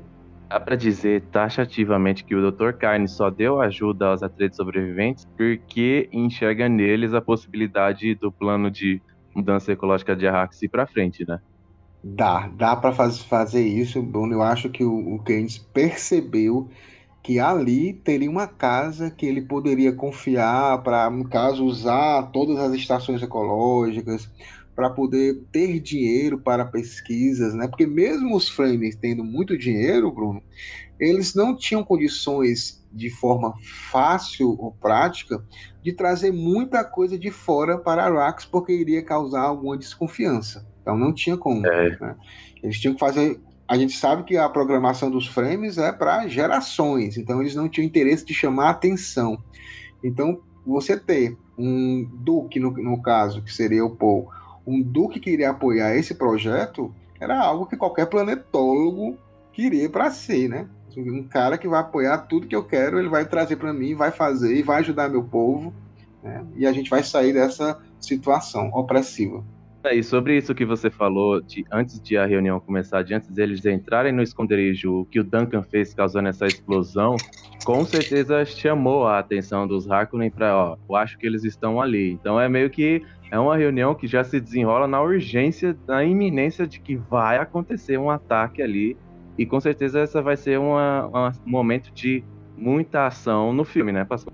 Dá para dizer taxativamente que o Dr. Carne só deu ajuda aos atletas sobreviventes porque enxerga neles a possibilidade do plano de mudança ecológica de Arrakis ir para frente, né? Dá, dá para faz, fazer isso, Bruno. Eu acho que o, o Keynes percebeu que ali teria uma casa que ele poderia confiar para, no caso, usar todas as estações ecológicas, para poder ter dinheiro para pesquisas, né? Porque mesmo os frames tendo muito dinheiro, Bruno, eles não tinham condições de forma fácil ou prática de trazer muita coisa de fora para Arax, porque iria causar alguma desconfiança. Então não tinha como. É. Né? Eles tinham que fazer. A gente sabe que a programação dos frames é para gerações, então eles não tinham interesse de chamar atenção. Então, você ter um Duque, no, no caso, que seria o Paul, um duque que iria apoiar esse projeto era algo que qualquer planetólogo queria para si, né? Um cara que vai apoiar tudo que eu quero, ele vai trazer para mim, vai fazer e vai ajudar meu povo, né? e a gente vai sair dessa situação opressiva. É, e sobre isso que você falou, de antes de a reunião começar, de antes deles entrarem no esconderijo, o que o Duncan fez causando essa explosão, com certeza chamou a atenção dos Harkonnen para, ó, eu acho que eles estão ali. Então é meio que é uma reunião que já se desenrola na urgência, na iminência de que vai acontecer um ataque ali. E com certeza essa vai ser uma, uma, um momento de muita ação no filme, né, Pastor?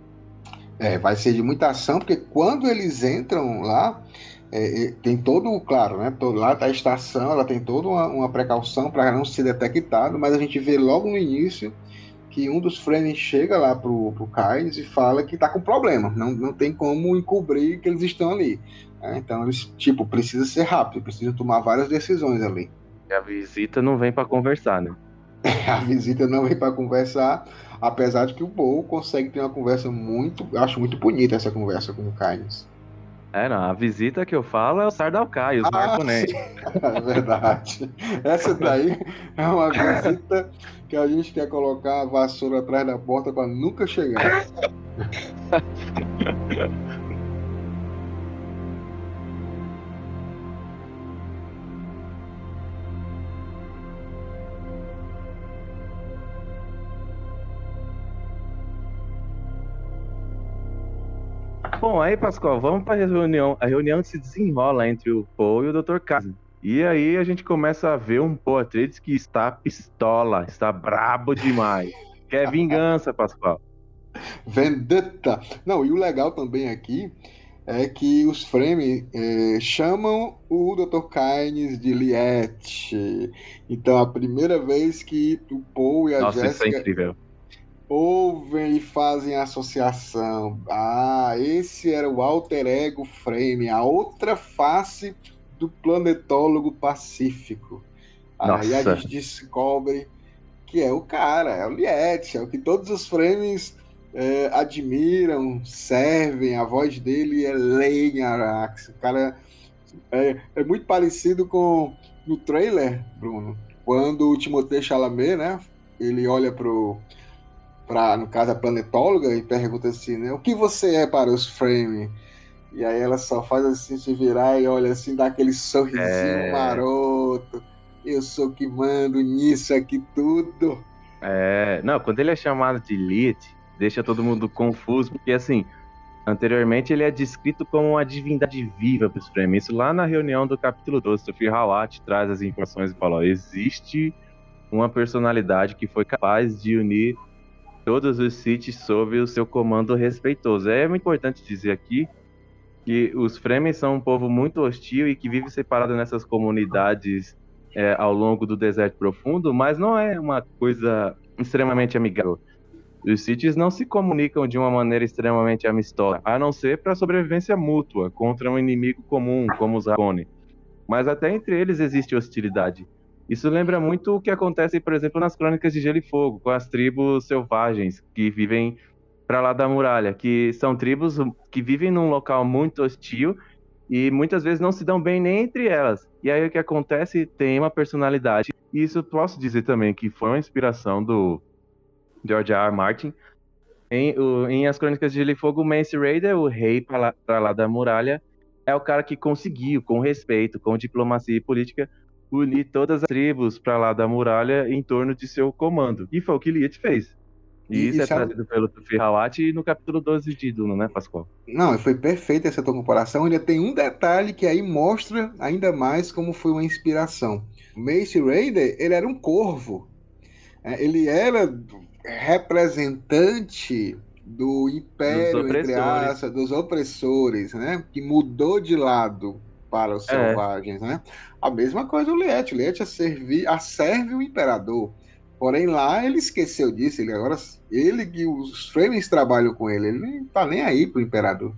É, vai ser de muita ação, porque quando eles entram lá, é, tem todo, claro, né? Lá a estação, ela tem toda uma, uma precaução para não ser detectado, mas a gente vê logo no início que um dos Fremen chega lá pro, pro Kynes e fala que tá com problema, não, não tem como encobrir que eles estão ali. É, então eles, tipo, precisa ser rápido, precisa tomar várias decisões ali. E a visita não vem para conversar, né? [laughs] a visita não vem para conversar, apesar de que o Bo consegue ter uma conversa muito, acho muito bonita essa conversa com o Kynes. É, não, a visita que eu falo é o Sardalcai, os ah, Marconete. [laughs] É verdade. Essa daí é uma visita que a gente quer colocar a vassoura atrás da porta para nunca chegar. [laughs] Bom, aí, Pascoal, vamos para a reunião. A reunião se desenrola entre o Paul e o Dr. Casa. E aí a gente começa a ver um Paul Atreides que está pistola, está brabo demais. [laughs] Quer vingança, Pascoal. Vendetta. Não, e o legal também aqui é que os Frame é, chamam o Dr. Kynes de Liette. Então, a primeira vez que o Paul e a Nossa, Jéssica... Isso é incrível ouvem e fazem associação. Ah, esse era o alter ego frame, a outra face do planetólogo pacífico. Nossa. Aí a gente descobre que é o cara, é o Liette, é o que todos os frames é, admiram, servem, a voz dele é Lane Arax. O cara é, é, muito parecido com no trailer, Bruno, quando o Timothée Chalamet, né, ele olha pro para no caso a planetóloga e pergunta assim, né, o que você é para os frame? E aí ela só faz assim se virar e olha assim, dá aquele sorrisinho é... maroto. Eu sou que mando nisso aqui tudo. É, não, quando ele é chamado de Elite, deixa todo mundo confuso, porque assim, anteriormente ele é descrito como uma divindade viva para os Frame. Isso lá na reunião do capítulo 12, Sofia Hawat traz as informações e fala: existe uma personalidade que foi capaz de unir todos os sítios sob o seu comando respeitoso. É importante dizer aqui que os Fremen são um povo muito hostil e que vive separado nessas comunidades é, ao longo do deserto profundo, mas não é uma coisa extremamente amigável. Os Siths não se comunicam de uma maneira extremamente amistosa, a não ser para sobrevivência mútua contra um inimigo comum, como os Rabone. Mas até entre eles existe hostilidade. Isso lembra muito o que acontece, por exemplo, nas Crônicas de Gelo e Fogo, com as tribos selvagens que vivem para lá da muralha, que são tribos que vivem num local muito hostil e muitas vezes não se dão bem nem entre elas. E aí o que acontece tem uma personalidade. E isso posso dizer também que foi uma inspiração do George R. R. Martin. Em, o, em As Crônicas de Gelo e Fogo, o Mance Raider, o rei para lá da muralha, é o cara que conseguiu, com respeito, com diplomacia e política, unir todas as tribos para lá da muralha em torno de seu comando. E foi o que Liet fez. E, e isso é sabe... trazido pelo Tufi Hawat no capítulo 12 de Duna, né, Pascoal? Não, foi perfeita essa tua comparação. Ainda tem um detalhe que aí mostra ainda mais como foi uma inspiração. O Mace Raider, ele era um corvo. É, ele era representante do império, dos entre aspas, dos opressores, né? Que mudou de lado para os é. selvagens, né? A mesma coisa o Liette. O a, servir, a serve o imperador. Porém, lá ele esqueceu disso. Ele agora, ele que os Fremen trabalham com ele, ele não tá nem aí pro imperador.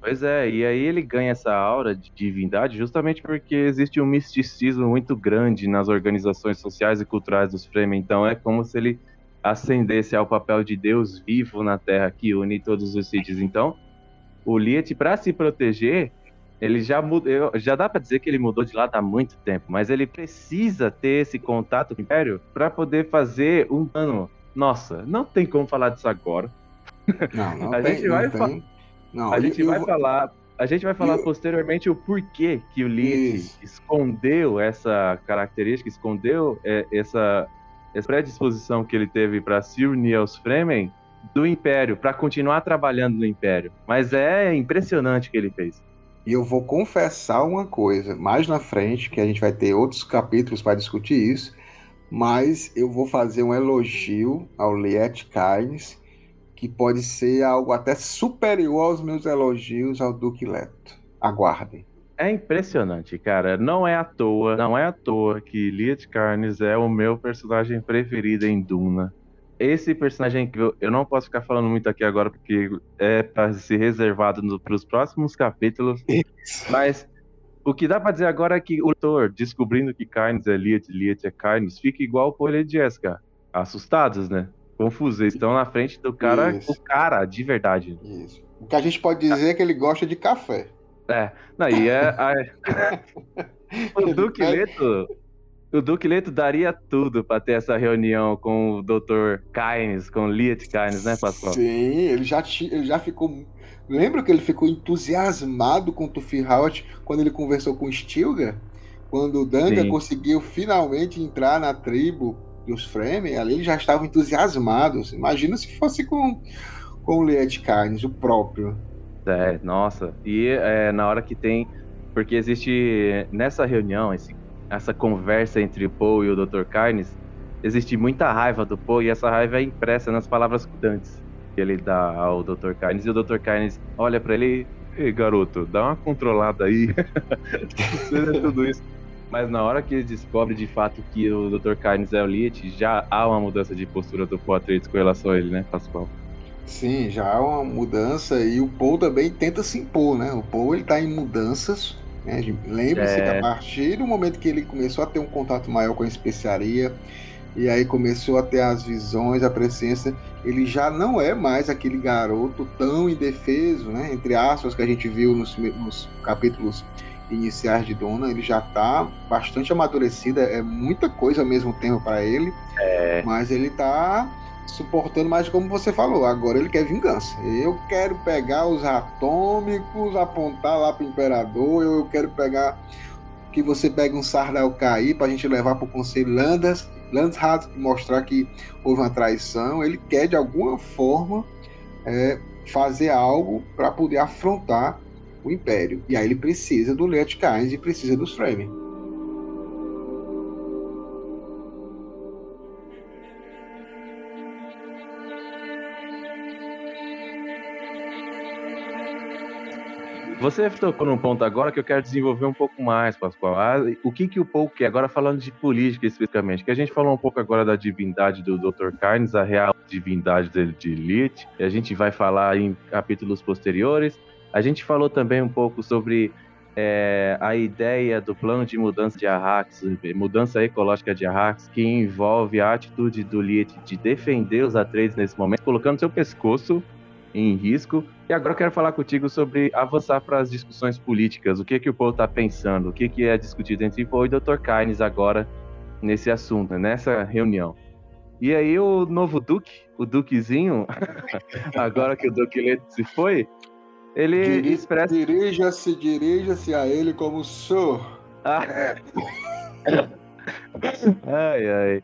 Pois é, e aí ele ganha essa aura de divindade justamente porque existe um misticismo muito grande nas organizações sociais e culturais dos Fremen. Então é como se ele ascendesse ao papel de Deus vivo na Terra que une todos os sítios. Então, o Liet, para se proteger, ele já mudou, já dá para dizer que ele mudou de lado há muito tempo, mas ele precisa ter esse contato com o Império para poder fazer um dano. Nossa, não tem como falar disso agora. Não, não [laughs] a tem, gente vai, fa não, a gente vai falar, a gente vai falar eu... posteriormente o porquê que o Liet escondeu essa característica, escondeu é, essa essa predisposição que ele teve para se unir aos Fremen do Império, para continuar trabalhando no Império. Mas é impressionante o que ele fez. E eu vou confessar uma coisa, mais na frente, que a gente vai ter outros capítulos para discutir isso, mas eu vou fazer um elogio ao Liet Kynes, que pode ser algo até superior aos meus elogios ao Duque Leto. Aguardem. É impressionante, cara. Não é à toa, não é à toa que Liet Carnes é o meu personagem preferido em Duna. Esse personagem que eu, eu não posso ficar falando muito aqui agora porque é para ser reservado para os próximos capítulos. Mas o que dá para dizer agora é que o leitor, descobrindo que Carnes é Liet, Liet é Carnes, fica igual o Polly e Jessica. Assustados, né? Confusos. Estão na frente do cara, Isso. o cara, de verdade. Isso. O que a gente pode dizer é que ele gosta de café. É, não, e é. A... [laughs] [laughs] o Duque Leto. O Duque Leto daria tudo para ter essa reunião com o Dr. Kynes, com o Liet Kynes, né, Pascoal? Sim, ele já, ele já ficou. Lembra que ele ficou entusiasmado com o Tufi Howard quando ele conversou com o Stilgar? Quando o Danga Sim. conseguiu finalmente entrar na tribo dos Fremen, ali eles já estavam entusiasmados. Imagina se fosse com, com o Liet Kynes, o próprio. É, nossa. E é, na hora que tem. Porque existe nessa reunião, esse, essa conversa entre o Poe e o Dr. Carnes, existe muita raiva do Poe e essa raiva é impressa nas palavras cuidantes que ele dá ao Dr. Carnes. E o Dr. Carnes olha para ele Ei, garoto, dá uma controlada aí. [laughs] Não tudo isso. Mas na hora que ele descobre de fato que o Dr. Carnes é o Liet, já há uma mudança de postura do Poe com relação a ele, né, Pascoal? Sim, já há uma mudança e o Paul também tenta se impor, né? O Paul ele tá em mudanças. Né? Lembre-se é... que a partir do momento que ele começou a ter um contato maior com a especiaria e aí começou a ter as visões, a presença, ele já não é mais aquele garoto tão indefeso, né? Entre aspas, que a gente viu nos, nos capítulos iniciais de Dona, ele já está bastante amadurecido, é muita coisa ao mesmo tempo para ele, é... mas ele está suportando mais como você falou. Agora ele quer vingança. Eu quero pegar os atômicos, apontar lá pro imperador. Eu, quero pegar que você pegue um Sardal cair para a gente levar para o conselho Landas, Landshat e mostrar que houve uma traição. Ele quer de alguma forma é, fazer algo para poder afrontar o império. E aí ele precisa do Leot Kynes e precisa dos Fremen. Você tocou num ponto agora que eu quero desenvolver um pouco mais, Pascoal. Ah, o que, que o Paul quer? Agora falando de política especificamente, que a gente falou um pouco agora da divindade do Dr. Carnes, a real divindade dele de Elite, e a gente vai falar em capítulos posteriores. A gente falou também um pouco sobre é, a ideia do plano de mudança de Arrax, mudança ecológica de Arrax, que envolve a atitude do Liet de defender os Atreides nesse momento, colocando seu pescoço em risco. E agora eu quero falar contigo sobre avançar para as discussões políticas. O que que o Paul está pensando? O que que é discutido entre Paul e Dr. Kynes agora nesse assunto, nessa reunião? E aí o novo Duque, o Duquezinho, [laughs] agora que o Duque Leto se foi, ele Diri expressa. Dirija-se, dirija-se a ele como sou. Ah. [laughs] ai, ai.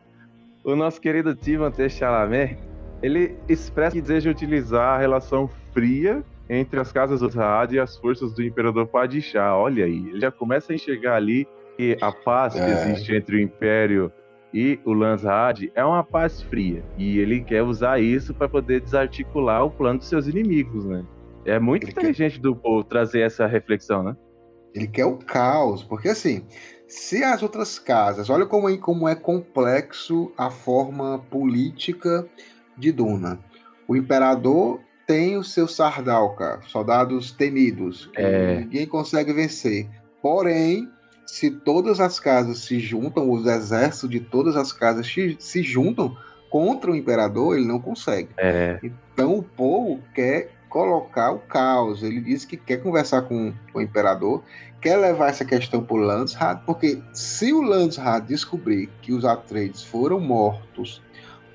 O nosso querido Timothée Chalamet, ele expressa que deseja utilizar a relação fria entre as casas do Saad e as forças do Imperador Padishah. Olha aí, ele já começa a enxergar ali que a paz que É. existe entre o Império e o Lanzad é uma paz fria. E ele quer usar isso para poder desarticular o plano dos seus inimigos, né? É muito Ele quer- inteligente do Paul trazer essa reflexão, né? Ele quer o caos, porque assim, se as outras casas, olha como é, como é complexo a forma política de Duna. O imperador tem o seu Sardauka, soldados temidos, que É. ninguém consegue vencer. Porém, se todas as casas se juntam, os exércitos de todas as casas se, juntam contra o imperador, ele não consegue. É, Então o Paul quer colocar o caos. Ele disse que quer conversar com, o imperador, quer levar essa questão para o Landsrat, porque se o Landsrat descobrir que os Atreides foram mortos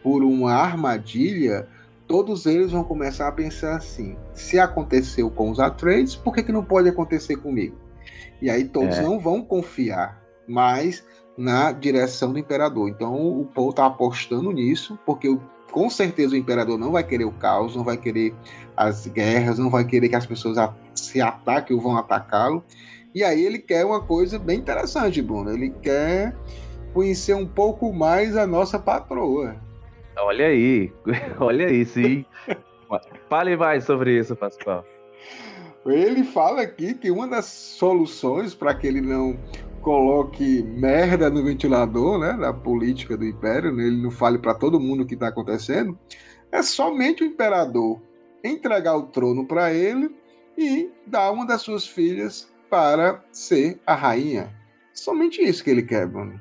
por uma armadilha, todos eles vão começar a pensar assim: se aconteceu com os Atreides, por que, que não pode acontecer comigo? E aí todos É. não vão confiar mais na direção do imperador. Então o Paul está apostando nisso, porque o com certeza o imperador não vai querer o caos, não vai querer as guerras, não vai querer que as pessoas a- se ataquem ou vão atacá-lo. E aí ele quer uma coisa bem interessante, Bruno. Ele quer conhecer um pouco mais a nossa patroa. Olha aí, [laughs] olha aí, sim. Fale mais sobre isso, Pascoal. Ele fala aqui que uma das soluções para que ele não coloque merda no ventilador, né, da política do império, né, ele não fale para todo mundo o que está acontecendo, é somente o imperador entregar o trono para ele e dar uma das suas filhas para ser a rainha. Somente isso que ele quer, Bruno.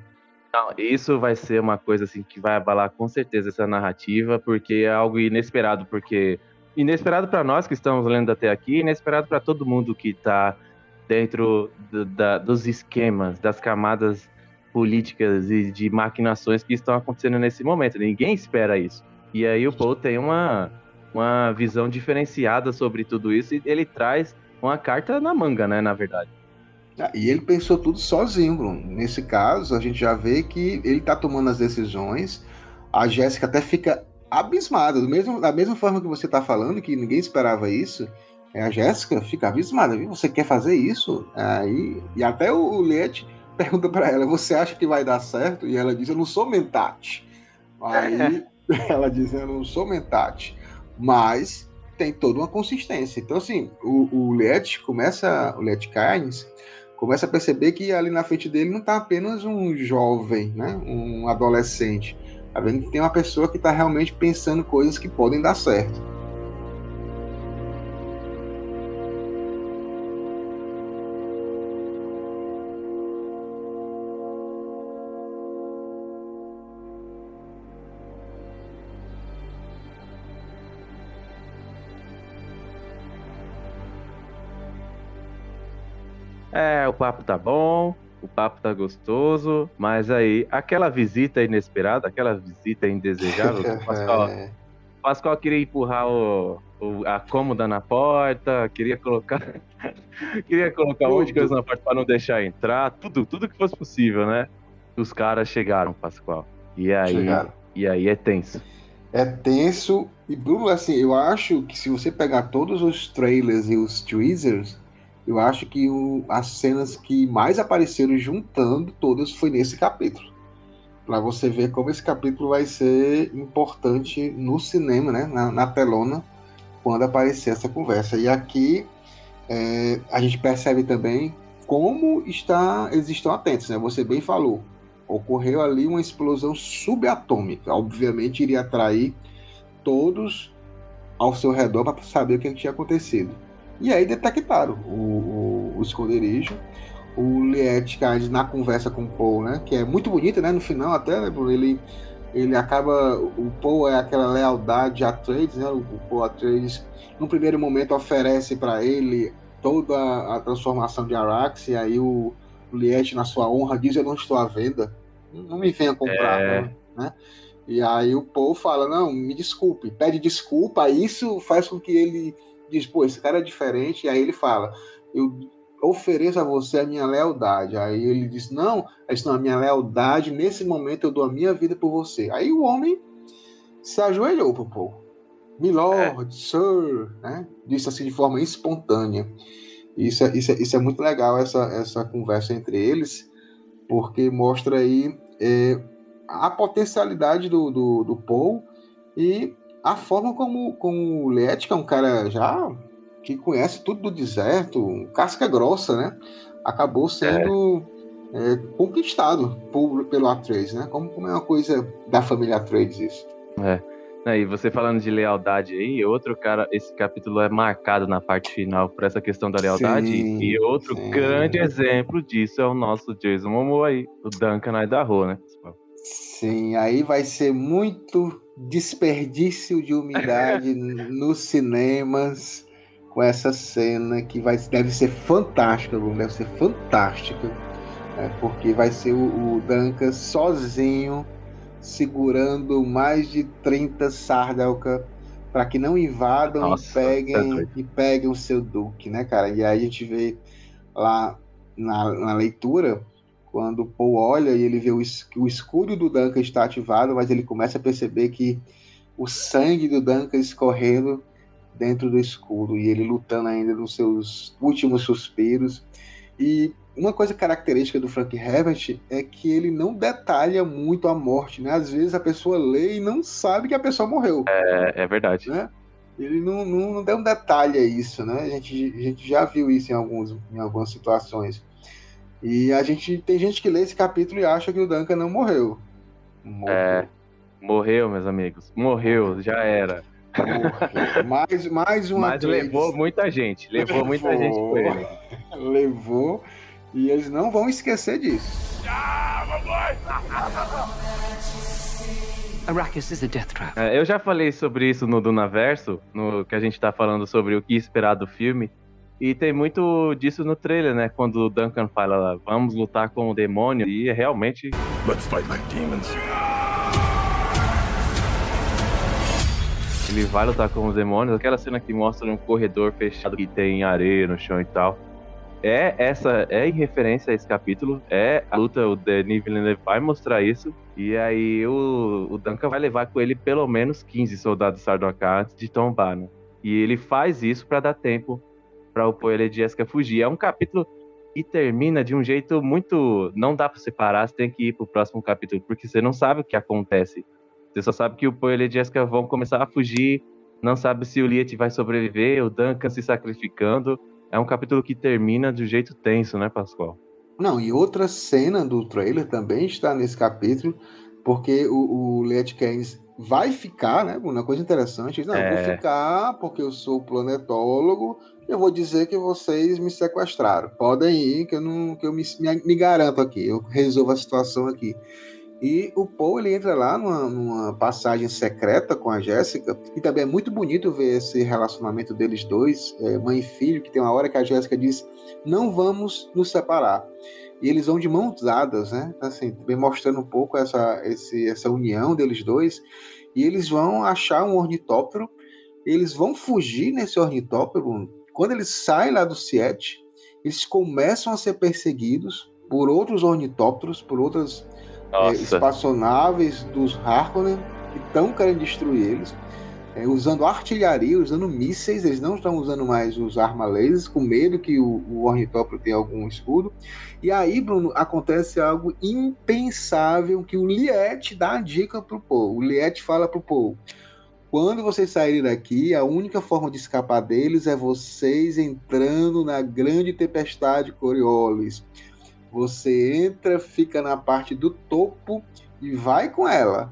Não, isso vai ser uma coisa assim que vai abalar com certeza essa narrativa, porque é algo inesperado, porque inesperado para nós que estamos lendo até aqui, inesperado para todo mundo que está dentro do- da- dos esquemas, das camadas políticas e de maquinações que estão acontecendo nesse momento. Ninguém espera isso. E aí o Paul tem uma, uma visão diferenciada sobre tudo isso e ele traz uma carta na manga, né, na verdade. Ah, E ele pensou tudo sozinho, Bruno. Nesse caso, a gente já vê que ele tá tomando as decisões. A Jéssica até fica abismada, do mesmo, da mesma forma que você tá falando, que ninguém esperava isso. é, A Jéssica fica abismada, viu? Você quer fazer isso? Aí, e até o, o Liet [laughs] pergunta para ela: Você acha que vai dar certo? E ela diz: Eu não sou mentate. Aí [laughs] ela diz: Eu não sou mentate. Mas tem toda uma consistência. Então, assim, o, o Liet começa, o Liet Kynes começa a perceber que ali na frente dele não está apenas um jovem, né? um adolescente. Tá vendo que tem uma pessoa que está realmente pensando coisas que podem dar certo. É, o papo tá bom, o papo tá gostoso, mas aí, aquela visita inesperada, aquela visita indesejável, o Pascoal, [laughs] É, o Pascoal queria empurrar o, o- a cômoda na porta, queria colocar. [laughs] queria colocar um monte de coisa na porta pra não deixar entrar, tudo, tudo que fosse possível, né? Os caras chegaram, Pascoal. E aí, Chegaram. e aí é tenso. é tenso. E Bruno, assim, eu acho que se você pegar todos os trailers e os teasers, eu acho que o- as cenas que mais apareceram juntando todas foi nesse capítulo. Pra você ver como esse capítulo vai ser importante no cinema, né? Na, na telona, quando aparecer essa conversa. E aqui é, a gente percebe também como está, eles estão atentos, né? Você bem falou. Ocorreu ali uma explosão subatômica. Obviamente iria atrair todos ao seu redor para saber o que tinha acontecido. E aí detectaram o, o, o esconderijo. O Liet cai na conversa com o Paul, né? Que é muito bonita, né? No final até, né, Ele, ele acaba... O Paul é aquela lealdade a Trades, né? O, o Paul Atreides, no primeiro momento, oferece para ele toda a transformação de Arax, e aí o, Liet, na sua honra, diz, eu não estou à venda. Não me venha comprar, é... né? E aí o Paul fala, não, me desculpe, pede desculpa, isso faz com que ele diz, pô, esse cara é diferente, e aí ele fala, eu ofereço a você a minha lealdade. Aí ele diz, não, não, a minha lealdade, nesse momento eu dou a minha vida por você. Aí o homem se ajoelhou pro Paul. Milord, é. Sir, né? Disse assim de forma espontânea. Isso é, isso é, isso é muito legal, essa, essa conversa entre eles, porque mostra aí é, a potencialidade do, do, do Paul e a forma como, como o Let, que é um cara já que conhece tudo do deserto, casca grossa, né? Acabou sendo é. É, conquistado por, pelo Atreides, né? Como, como é uma coisa da família Atreides isso. É. E você falando de lealdade aí, outro cara, esse capítulo é marcado na parte final por essa questão da lealdade. Sim, e outro sim. grande exemplo disso é o nosso Jason Momoa aí, o Duncan Idaho, né? Sim, aí vai ser muito desperdício de umidade [laughs] nos cinemas com essa cena que vai, deve ser fantástica, deve ser fantástica, né? porque vai ser o, o Duncan sozinho segurando mais de 30 Sardelka para que não invadam Nossa, e peguem é e peguem o seu Duque, né, cara? E aí a gente vê lá na, na leitura quando o Paul olha e ele vê o, que o escudo do Duncan está ativado, mas ele começa a perceber que o sangue do Duncan escorrendo dentro do escudo e ele lutando ainda nos seus últimos suspiros. E uma coisa característica do Frank Herbert é que ele não detalha muito a morte, né? Às vezes a pessoa lê e não sabe que a pessoa morreu. É, é verdade. Né? Ele não, não, não dá um detalhe a isso, né? A gente, a gente já viu isso em, alguns, em algumas situações. E a gente tem gente que lê esse capítulo e acha que o Duncan não morreu. Morreu. É, morreu, meus amigos. Morreu, já era. Morreu. Mais, mais uma Mas levou muita gente. Levou, levou muita gente com ele. Levou. E eles não vão esquecer disso. Arrakis is a death trap. É, eu já falei sobre isso no Dunaverso, no que a gente tá falando sobre o que esperar do filme. E tem muito disso no trailer, né? Quando o Duncan fala, vamos lutar com o demônio, e é realmente. Let's fight like demons. Ele vai lutar com os demônios, aquela cena que mostra um corredor fechado que tem areia no chão e tal é essa é em referência a esse capítulo, é a luta, o Denis Villeneuve vai mostrar isso, e aí o, o Duncan vai levar com ele pelo menos 15 soldados Sardaukar antes de tombar, né? E ele faz isso para dar tempo para o Poele e Jessica fugir. É um capítulo que termina de um jeito muito. Não dá para separar, você tem que ir pro próximo capítulo, porque você não sabe o que acontece. Você só sabe que o Poele e Jessica vão começar a fugir, não sabe se o Liet vai sobreviver, o Duncan se sacrificando é um capítulo que termina de um jeito tenso, né, Pascoal? Não, e outra cena do trailer também está nesse capítulo, porque o, o Liet Keynes vai ficar, né? Uma coisa interessante. Não, é... vou ficar porque eu sou planetólogo. Eu vou dizer que vocês me sequestraram. Podem ir, que eu não, que eu me, me, me garanto aqui. Eu resolvo a situação aqui. E o Paul ele entra lá numa, numa, passagem secreta com a Jéssica, e também é muito bonito ver esse relacionamento deles dois, é, mãe e filho, que tem uma hora que a Jéssica diz: Não vamos nos separar. E eles vão de mãos dadas, né? Assim, também mostrando um pouco essa, esse, essa união deles dois. E eles vão achar um ornitóptero, eles vão fugir nesse ornitóptero. Quando eles saem lá do Siete, eles começam a ser perseguidos por outros ornitópteros, por outras é, espaçonaves dos Harkonnen que estão querendo destruir eles, é, usando artilharia, usando mísseis, eles não estão usando mais os armas lasers, com medo que o, o tenha algum escudo. E aí, Bruno, acontece algo impensável que o Liet dá a dica pro Paul. O Liet fala pro Paul, quando vocês saírem daqui, a única forma de escapar deles é vocês entrando na grande tempestade Coriolis. Você entra, fica na parte do topo e vai com ela.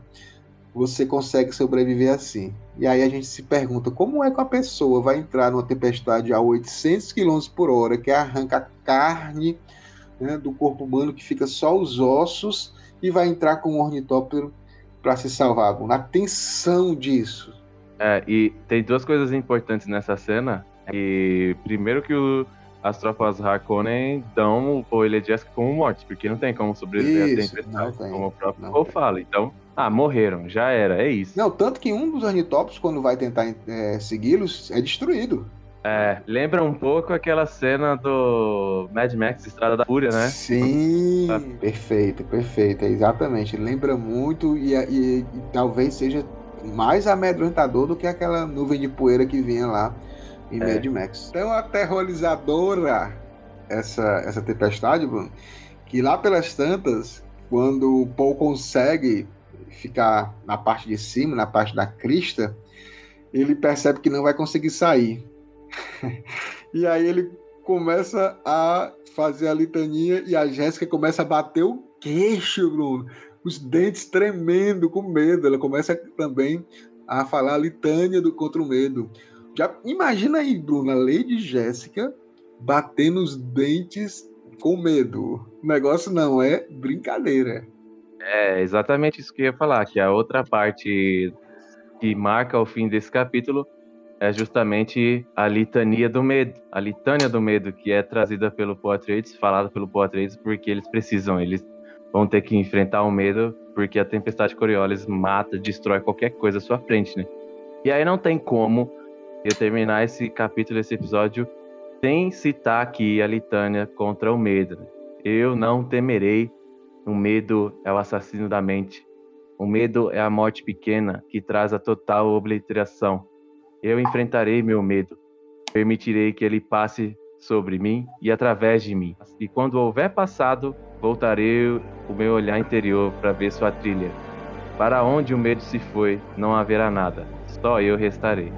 Você consegue sobreviver assim. E aí a gente se pergunta como é que a pessoa vai entrar numa tempestade a 800 km por hora, que arranca a carne né, do corpo humano, que fica só os ossos, e vai entrar com um ornitóptero para se salvar. Na tensão disso. É, e tem duas coisas importantes nessa cena. E primeiro que o, as tropas Harkonnen dão o Ilha Jessica como morte, porque não tem como sobreviver Isso, a tempestade, tem, como o próprio Paul fala. Então, ah, morreram, já era, é isso. Não, tanto que um dos ornitópteros, quando vai tentar é, segui-los, é destruído. É, lembra um pouco aquela cena do Mad Max Estrada da Fúria, né? Sim, Ah. perfeito, perfeito, é exatamente. Lembra muito e, e- e talvez seja mais amedrontador do que aquela nuvem de poeira que vinha lá em É. Mad Max. Tão aterrorizadora essa, essa tempestade, Bruno, que lá pelas tantas, quando o Paul consegue ficar na parte de cima, na parte da crista, ele percebe que não vai conseguir sair. [laughs] e aí ele começa a fazer a litania e a Jéssica começa a bater o queixo, Bruno. Os dentes tremendo com medo. Ela começa também a falar a litânia do contra o medo. Já imagina aí, Bruno, a Lady Jéssica bater nos dentes com medo. O negócio não é brincadeira. É exatamente isso que eu ia falar, que a outra parte que marca o fim desse capítulo é justamente a litania do medo, a litânia do medo que é trazida pelo Poitras, falada pelo Poitras, porque eles precisam, eles vão ter que enfrentar o medo, porque a tempestade Coriolis mata, destrói qualquer coisa à sua frente, né? E aí não tem como eu terminar esse capítulo, esse episódio, sem citar aqui a litânia contra o medo. né? Eu não temerei o medo é o assassino da mente. O medo é a morte pequena que traz a total obliteração. Eu enfrentarei meu medo. Permitirei que ele passe sobre mim e através de mim. E quando houver passado, voltarei o meu olhar interior para ver sua trilha. Para onde o medo se foi, não haverá nada. Só eu restarei.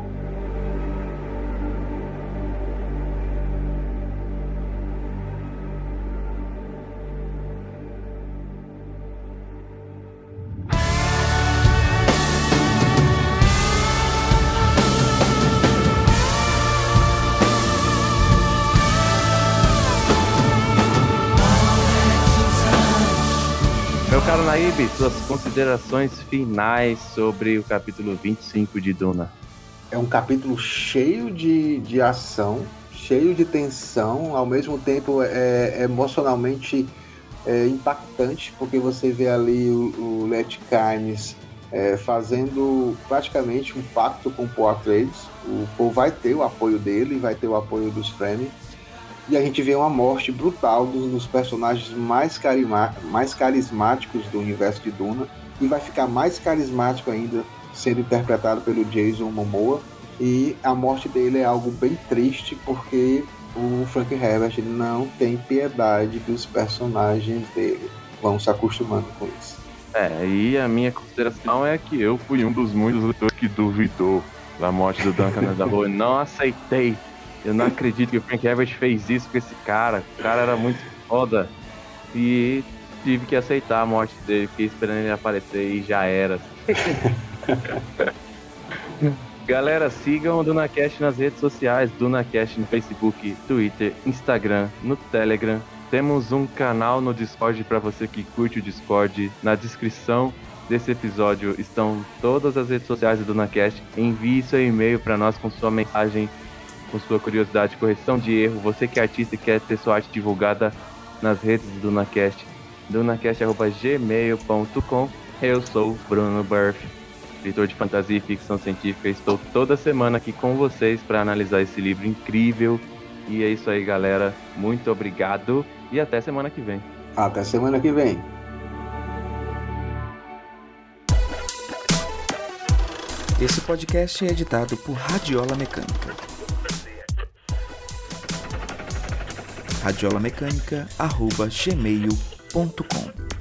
Suas considerações finais sobre o capítulo 25 de Duna. É um capítulo cheio de, de ação, cheio de tensão, ao mesmo tempo é, é emocionalmente é, impactante, porque você vê ali o, o Let Kynes é, fazendo praticamente um pacto com o Paul. O Paul vai ter o apoio dele, vai ter o apoio dos Fremen. E a gente vê uma morte brutal dos, dos personagens mais, carima, mais carismáticos do universo de Duna. E vai ficar mais carismático ainda sendo interpretado pelo Jason Momoa. E a morte dele é algo bem triste, porque o Frank Herbert não tem piedade dos personagens dele. Vão se acostumando com isso. É, e a minha consideração é que eu fui um dos muitos leitores que duvidou da morte do Duncan Nadalou. Eu não aceitei. Eu não acredito que o Frank Herbert fez isso com esse cara. O cara era muito foda. E tive que aceitar a morte dele. Fiquei esperando ele aparecer e já era. [laughs] Galera, sigam o DunaCast nas redes sociais. DunaCast no Facebook, Twitter, Instagram, no Telegram. Temos um canal no Discord para você que curte o Discord. Na descrição desse episódio estão todas as redes sociais do DunaCast. Envie seu e-mail para nós com sua mensagem, com sua curiosidade, correção de erro. Você que é artista e quer ter sua arte divulgada nas redes do DunaCast, dunacast.gmail.com. Eu sou Bruno Burff, escritor de fantasia e ficção científica. Estou toda semana aqui com vocês para analisar esse livro incrível. E é isso aí, galera. Muito obrigado e até semana que vem. Até semana que vem. Esse podcast é editado por Radiola Mecânica. radiolamecânica.gmail.com